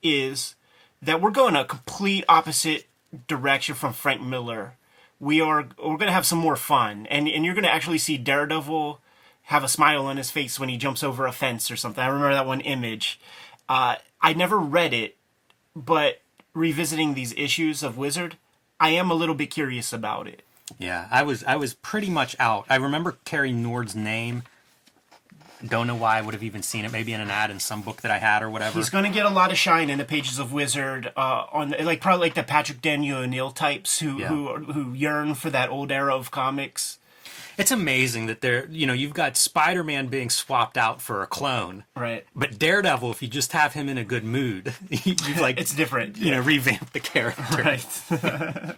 is that we're going a complete opposite direction from Frank Miller. We are we're going to have some more fun, and and you're going to actually see Daredevil have a smile on his face when he jumps over a fence or something. I remember that one image. Uh, I never read it, but revisiting these issues of Wizard, I am a little bit curious about it. Yeah, I was I was pretty much out. I remember Cary Nord's name. Don't know why I would have even seen it. Maybe in an ad in some book that I had or whatever. He's going to get a lot of shine in the pages of Wizard, uh, on like probably like the Patrick Daniel O'Neill types who Yeah. who who yearn for that old era of comics. It's amazing that they're you know you've got Spider-Man being swapped out for a clone, Right. but Daredevil, if you just have him in a good mood, <laughs> you've like It's different. you know revamp the character. Right. <laughs>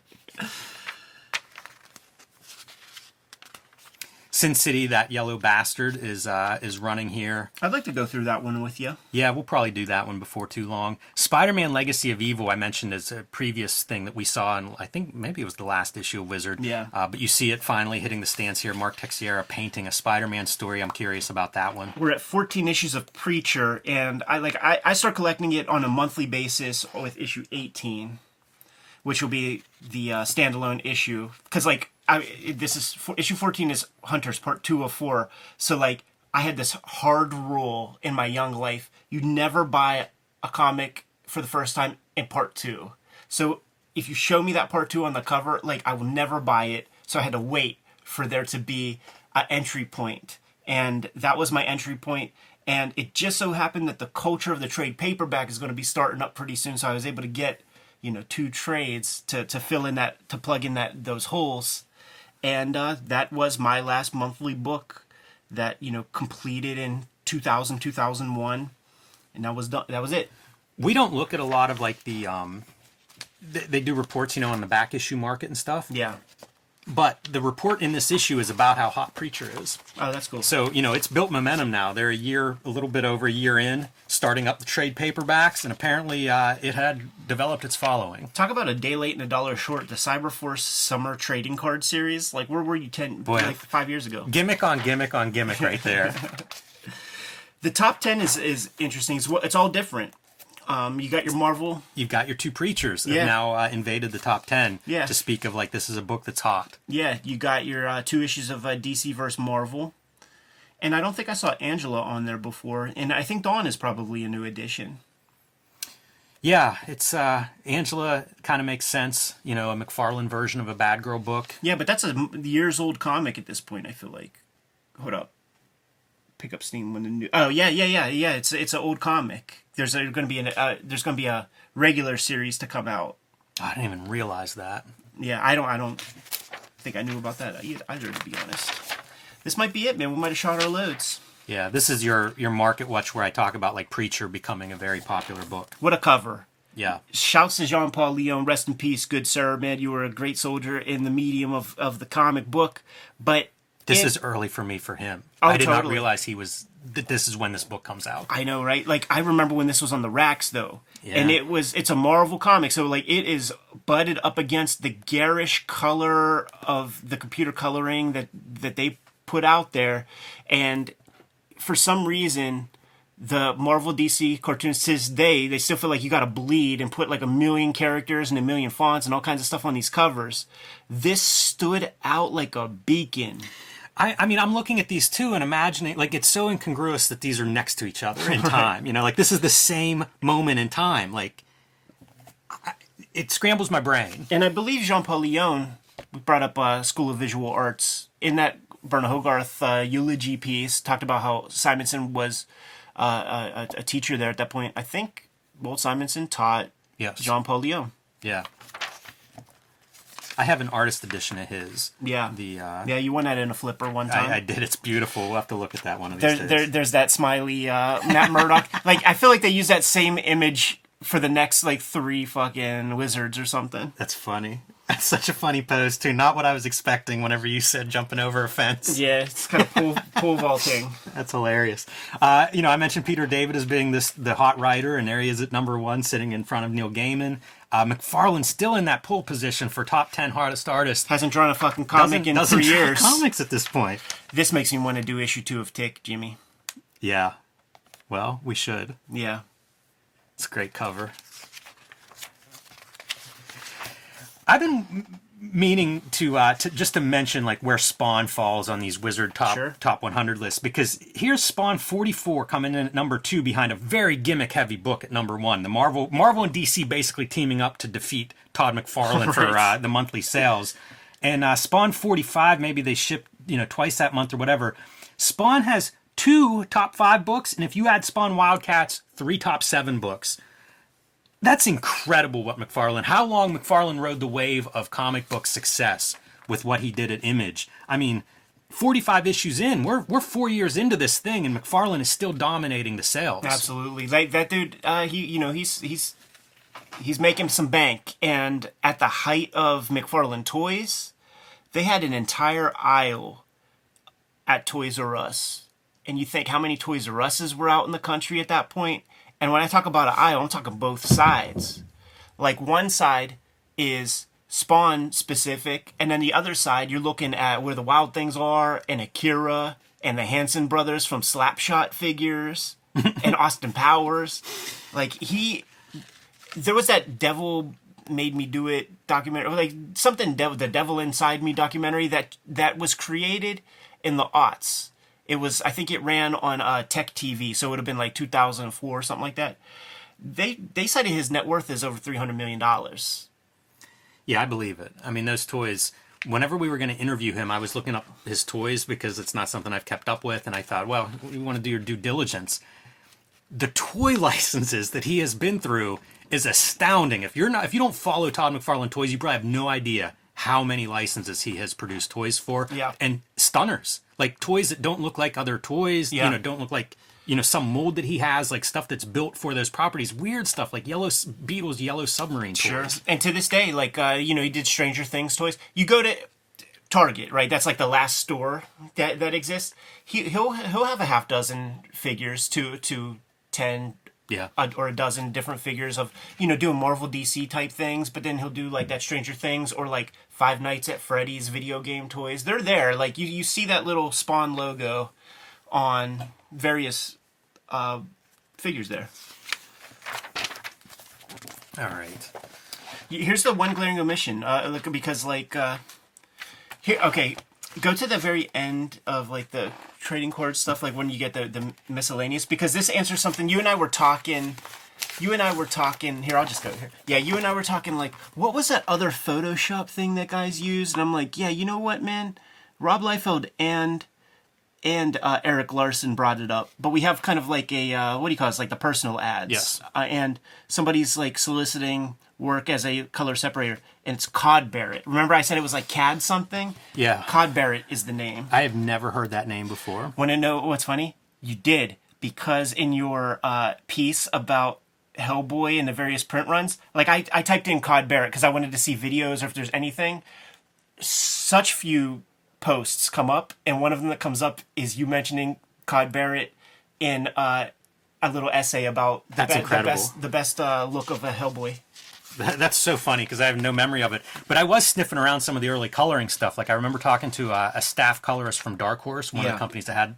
Sin City, that yellow bastard is uh, is running here. I'd like to go through that one with you. Yeah, we'll probably do that one before too long. Spider-Man: Legacy of Evil, I mentioned as a previous thing that we saw, and I think maybe it was the last issue of Wizard. Yeah. Uh, but you see it finally hitting the stands here. Mark Texeira painting a Spider-Man story. I'm curious about that one. We're at 14 issues of Preacher, and I like I, I start collecting it on a monthly basis with issue 18, which will be the uh, standalone issue. Because like I, this is issue 14 is Hunters Part Two of Four, so like I had this hard rule in my young life: you never buy a comic for the first time in part two. So if you show me that part two on the cover, like I will never buy it. So I had to wait for there to be an entry point, and that was my entry point. And it just so happened that the culture of the trade paperback is going to be starting up pretty soon, so I was able to get you know two trades to to fill in that to plug in that those holes, and uh, that was my last monthly book that you know completed in 2000 2001 and that was done that was it We don't look at a lot of like the um, they, they do reports, you know, on the back issue market and stuff. yeah But the report in this issue is about how hot Preacher is. oh that's cool So, you know, it's built momentum now. They're a year, a little bit over a year in, starting up the trade paperbacks, and apparently uh, it had developed its following. Talk about a day late and a dollar short. The Cyberforce Summer Trading Card Series. Like, where were you ten, Boy. like five years ago? Gimmick on gimmick on gimmick right there. <laughs> The top ten is is interesting. It's, it's all different. Um, you got your Marvel. You've got your two preachers that Yeah. have now uh, invaded the top 10 Yeah. to speak of like this is a book that's hot. Yeah, you got your uh, two issues of uh, DC versus Marvel. And I don't think I saw Angela on there before. And I think Dawn is probably a new addition. Yeah, it's uh, Angela kind of makes sense. You know, a McFarlane version of a Bad Girl book. Yeah, but that's a years old comic at this point. I feel like. Hold up. Pick up steam when the new. Oh yeah, yeah, yeah, yeah. It's it's an old comic. There's going to be an uh, there's going to be a regular series to come out. I didn't even realize that. Yeah, I don't I don't think I knew about that either, either. To be honest, this might be it, man. We might have shot our loads. Yeah, this is your your market watch where I talk about like Preacher becoming a very popular book. What a cover! Yeah, Shouts to John Paul Leon, rest in peace, good sir, man. You were a great soldier in the medium of, of the comic book, but this it- is early for me for him. Oh, I did not realize he was that this is when this book comes out. I know, right? Like I remember when this was on the racks though. And it was it's a Marvel comic, so like it is butted up against the garish color of the computer coloring that that they put out there. And for some reason the Marvel DC cartoons to this day, they still feel like you gotta bleed and put like a million characters and a million fonts and all kinds of stuff on these covers. This stood out like a beacon. I, I mean, I'm looking at these two and imagining like it's so incongruous that these are next to each other in <laughs> time. You know, like this is the same moment in time. Like I, it scrambles my brain. And I believe John Paul Leon brought up uh, School of Visual Arts in that Burne Hogarth uh, eulogy piece. Talked about how Simonson was uh, a, a teacher there at that point. I think Walt Simonson taught Yes. John Paul Leon. Yeah. I have an artist edition of his. Yeah, The uh, yeah, you won that in a flipper one time. I, I did. It's beautiful. We'll have to look at that one of these there, days. there, there's that smiley uh, Matt Murdock. <laughs> like I feel like they use that same image for the next like three fucking wizards or something. That's funny. That's such a funny pose too. Not what I was expecting. Whenever you said jumping over a fence. Yeah, it's kind of pool, <laughs> pole vaulting. That's hilarious. Uh, you know, I mentioned Peter David as being this the hot writer, and there he is at number one, sitting in front of Neil Gaiman. Uh, McFarlane's still in that pole position for top ten hardest artists. Hasn't drawn a fucking comic Doesn't, in doesn't three years. comics at this point. This makes me want to do issue two of Tick, Jimmy. Yeah. Well, we should. Yeah. It's a great cover. I've been meaning to uh, to just to mention like where Spawn falls on these Wizard top Sure. top 100 lists because here's Spawn 44 coming in at number two behind a very gimmick heavy book at number one. The Marvel Marvel and DC basically teaming up to defeat Todd McFarlane for <laughs> uh, the monthly sales, and uh, Spawn 45 maybe they ship you know twice that month or whatever. Spawn has two top five books, and if you add Spawn Wildcats, three top seven books that's incredible what McFarlane how long McFarlane rode the wave of comic book success with what he did at Image. I mean, 45 issues in, we're we're 4 years into this thing and McFarlane is still dominating the sales. Absolutely. Like that dude, uh, he you know, he's he's he's making some bank and at the height of McFarlane Toys, they had an entire aisle at Toys R Us. And you think how many Toys R Us's were out in the country at that point? And when I talk about an aisle, I'm talking both sides. Like one side is Spawn specific, and then the other side you're looking at where the Wild Things are, and Akira, and the Hanson brothers from Slapshot figures, <laughs> and Austin Powers. Like he, there was that Devil made me do it documentary, or like something devil, the Devil Inside Me documentary that that was created in the aughts, It was I think it ran on uh, Tech TV, so it would have been like 2004 or something like that. They they cited his net worth as over 300 million dollars. Yeah, I believe it. I mean, those toys. Whenever we were going to interview him, I was looking up his toys because it's not something I've kept up with, and I thought, well, we want to do your due diligence. The toy <laughs> licenses that he has been through is astounding. If you're not, if you don't follow Todd McFarlane toys, you probably have no idea how many licenses he has produced toys for. Yeah. and stunners like toys that don't look like other toys. Yeah. You know, don't look like you know some mold that he has, like stuff that's built for those properties. Weird stuff like Yellow S- Beetle's Yellow Submarine toys. And to this day, like uh, you know, he did Stranger Things toys. You go to Target, right? That's like the last store that that exists. He he'll he'll have a half dozen figures to to ten Yeah. a, or a dozen different figures of you know doing Marvel DC type things, but then he'll do like that Stranger Things or like Five Nights at Freddy's video game toys. They're there. Like you you see that little Spawn logo on various uh, figures there. All right. Here's the one glaring omission. Uh, look, because like uh, here, okay, go to the very end of like the trading card stuff, like when you get the the miscellaneous, because this answers something you and I were talking. You and I were talking here. I'll just go here. Yeah, you and I were talking like, what was that other Photoshop thing that guys used? And I'm like, yeah, you know what, man, Rob Liefeld and and uh, Erik Larsen brought it up, but we have kind of like a uh, what do you call it? It's like the personal ads. Yes. Uh, and somebody's like soliciting work as a color separator, and it's Cod Barrett. Remember, I said it was like Cad something. Yeah. Cod Barrett is the name. I have never heard that name before. Want to know what's funny? You did because in your uh, piece about Hellboy and the various print runs, like I, I typed in Cod Barrett because I wanted to see videos or if there's anything. Such few posts come up, and one of them that comes up is you mentioning Cod Barrett in uh, a little essay about the, That's be- incredible. the best, the best uh, look of a Hellboy. That- That's so funny because I have no memory of it. But I was sniffing around some of the early coloring stuff. Like I remember talking to uh, a staff colorist from Dark Horse, one of the companies that had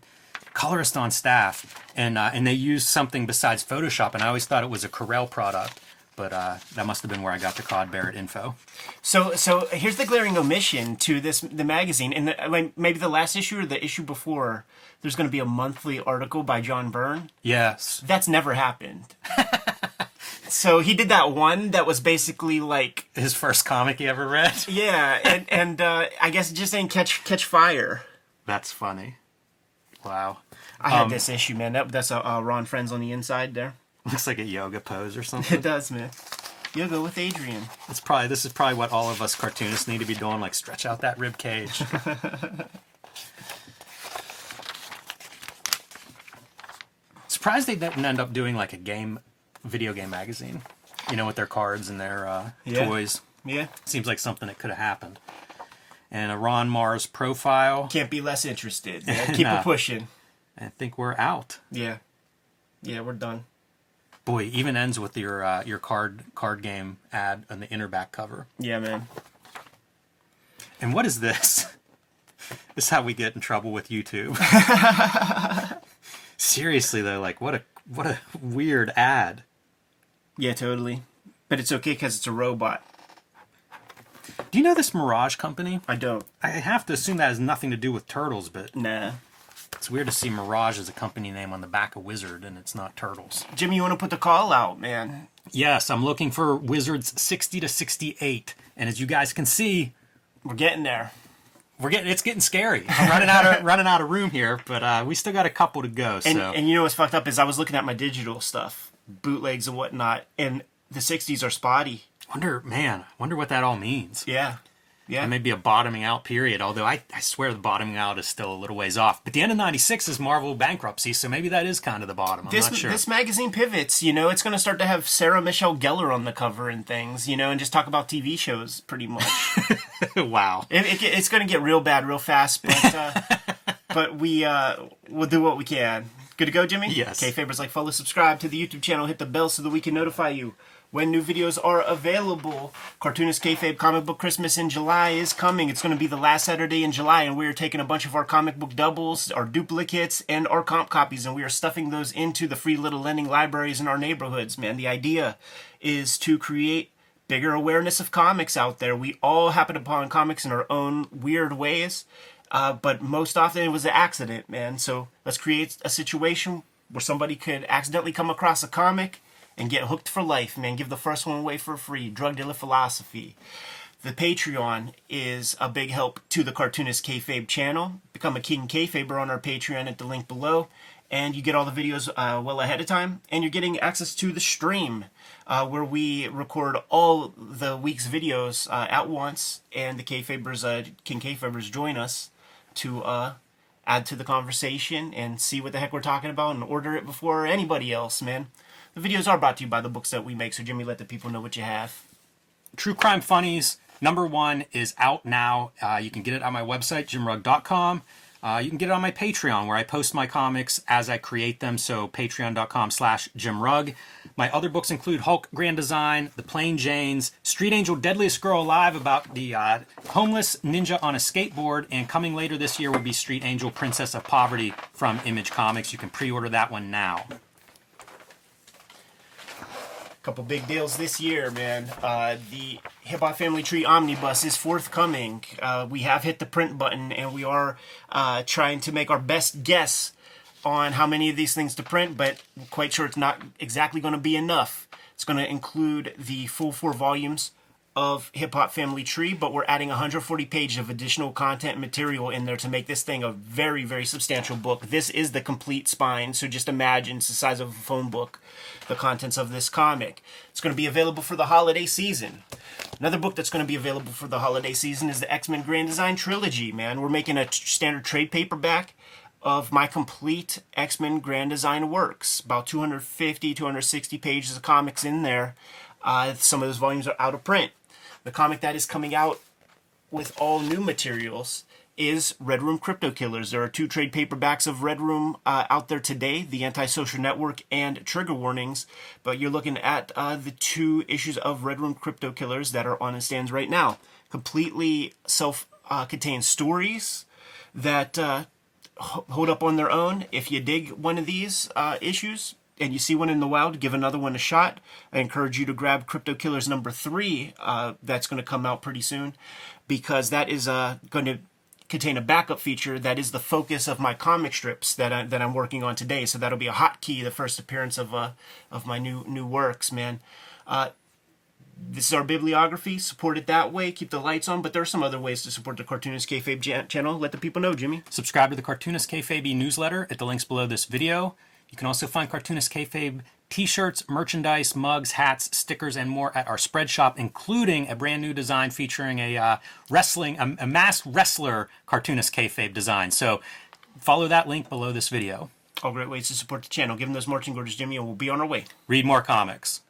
colorist on staff, and uh, and they used something besides Photoshop. And I always thought it was a Corel product, but uh, that must have been where I got the Cod Barrett info. So, so here's the glaring omission to this the magazine, and the, like maybe the last issue or the issue before. There's going to be a monthly article by John Byrne. Yes, That's never happened. <laughs> so he did that one that was basically like, his first comic he ever read. <laughs> yeah, and and uh, I guess it just didn't catch catch fire. That's funny. Wow, I had Um, this issue, man. That, that's a uh, Ron Frenz on the inside there. looks like a yoga pose or <laughs> something. It does, man. Yoga with Adrian. It's probably this is probably what all of us cartoonists need to be doing, like stretch out that rib cage. <laughs> Surprised they didn't end up doing like a game, video game magazine. You know, with their cards and their uh, Yeah. toys. Yeah, Seems like something that could have happened. And a Ron Marz profile. can't be less interested. <laughs> man. Keep Nah. it pushing. I think we're out. Yeah, yeah, we're done. Boy, even ends with your uh, your card card game ad on the inner back cover. Yeah, man. And what is this? <laughs> This is how we get in trouble with YouTube. <laughs> Seriously though, like what a what a weird ad. Yeah, totally. But it's okay because it's a robot. Do you know this Mirage company? I don't. I have to assume that has nothing to do with turtles, but Nah. it's weird to see Mirage as a company name on the back of Wizard and it's not turtles. Jimmy, you want to put the call out, man? Yes, I'm looking for Wizards 60 to 68, and as you guys can see, We're getting there. we're getting it's getting scary. I'm running out of <laughs> running out of room here, but uh, we still got a couple to go. And so and you know what's fucked up is I was looking at my digital stuff, bootlegs and whatnot, and the '60s are spotty. wonder, man, wonder what that all means. Yeah, yeah. It may be a bottoming out period, although I, I swear the bottoming out is still a little ways off. But the end of 96 is Marvel bankruptcy, so maybe that is kind of the bottom. I'm this not sure. this magazine pivots. You know, it's going to start to have Sarah Michelle Gellar on the cover and things. You know, and just talk about TV shows pretty much. <laughs> wow. it, it, it's going to get real bad real fast, but uh, <laughs> but we uh, we'll do what we can. Good to go, Jimmy. Yes. Okay, favors like follow, subscribe to the YouTube channel, hit the bell so that we can notify you when new videos are available. Cartoonist Kayfabe Comic Book Christmas in July is coming. It's going to be the last Saturday in July, and we are taking a bunch of our comic book doubles, our duplicates, and our comp copies, and we are stuffing those into the free little lending libraries in our neighborhoods. Man, the idea is to create bigger awareness of comics out there. We all happen upon comics in our own weird ways. Uh, but most often it was an accident, man. So let's create a situation where somebody could accidentally come across a comic and get hooked for life, man. Give the first one away for free. Drug dealer philosophy. The Patreon is a big help to the Cartoonist Kayfabe channel. Become a King Kayfaber on our Patreon at the link below. And you get all the videos uh, well ahead of time. And you're getting access to the stream uh, where we record all the week's videos uh, at once. And the Kayfabers, uh, King Kayfabers join us to uh, add to the conversation and see what the heck we're talking about and order it before anybody else, man. The videos are brought to you by the books that we make, so Jimmy, let the people know what you have. True Crime Funnies number one is out now. Uh, you can get it on my website, jimrugg.com. Uh, you can get it on my Patreon where I post my comics as I create them. So patreon.com slash jimrugg. My other books include Hulk Grand Design, The Plain Janes, Street Angel Deadliest Girl Alive about the uh, homeless ninja on a skateboard, and coming later this year will be Street Angel Princess of Poverty from Image Comics. You can pre-order that one now couple big deals this year, man. Uh, the Hip Hop Family Tree Omnibus is forthcoming. Uh, we have hit the print button, and we are uh, trying to make our best guess on how many of these things to print, but I'm quite sure it's not exactly going to be enough. It's going to include the full four volumes of Hip Hop Family Tree, but we're adding 140 pages of additional content material in there to make this thing a very, very substantial book. This is the complete spine, so just imagine it's the size of a phone book, the contents of this comic. It's going to be available for the holiday season. Another book that's going to be available for the holiday season is the X Men Grand Design Trilogy, man. We're making a t- standard trade paperback of my complete X Men Grand Design works. About 250, 260 pages of comics in there. Uh, some of those volumes are out of print. The comic that is coming out with all new materials is Red Room Crypto Killers. There are two trade paperbacks of Red Room uh, out there today the Antisocial Network and Trigger Warnings. But you're looking at uh, the two issues of Red Room Crypto Killers that are on the stands right now. Completely self uh, contained stories that uh, hold up on their own. If you dig one of these uh, issues, and you see one in the wild, give another one a shot. I encourage you to grab Crypto Killers number three. Uh, that's going to come out pretty soon because that is uh, going to contain a backup feature that is the focus of my comic strips that I, that I'm working on today. So that'll be a hotkey, the first appearance of uh, of my new new works, man. Uh, this is our bibliography. Support it that way. Keep the lights on. But there are some other ways to support the Cartoonist Kayfabe channel. Let the people know, Jimmy. Subscribe to the Cartoonist Kayfabe newsletter at the links below this video. You can also find Cartoonist Kayfabe t-shirts, merchandise, mugs, hats, stickers, and more at our spread shop, including a brand new design featuring a uh, wrestling, a, a masked wrestler Cartoonist Kayfabe design. So follow that link below this video. All great ways to support the channel. Give them those marching orders, Jimmy, and we'll be on our way. Read more comics.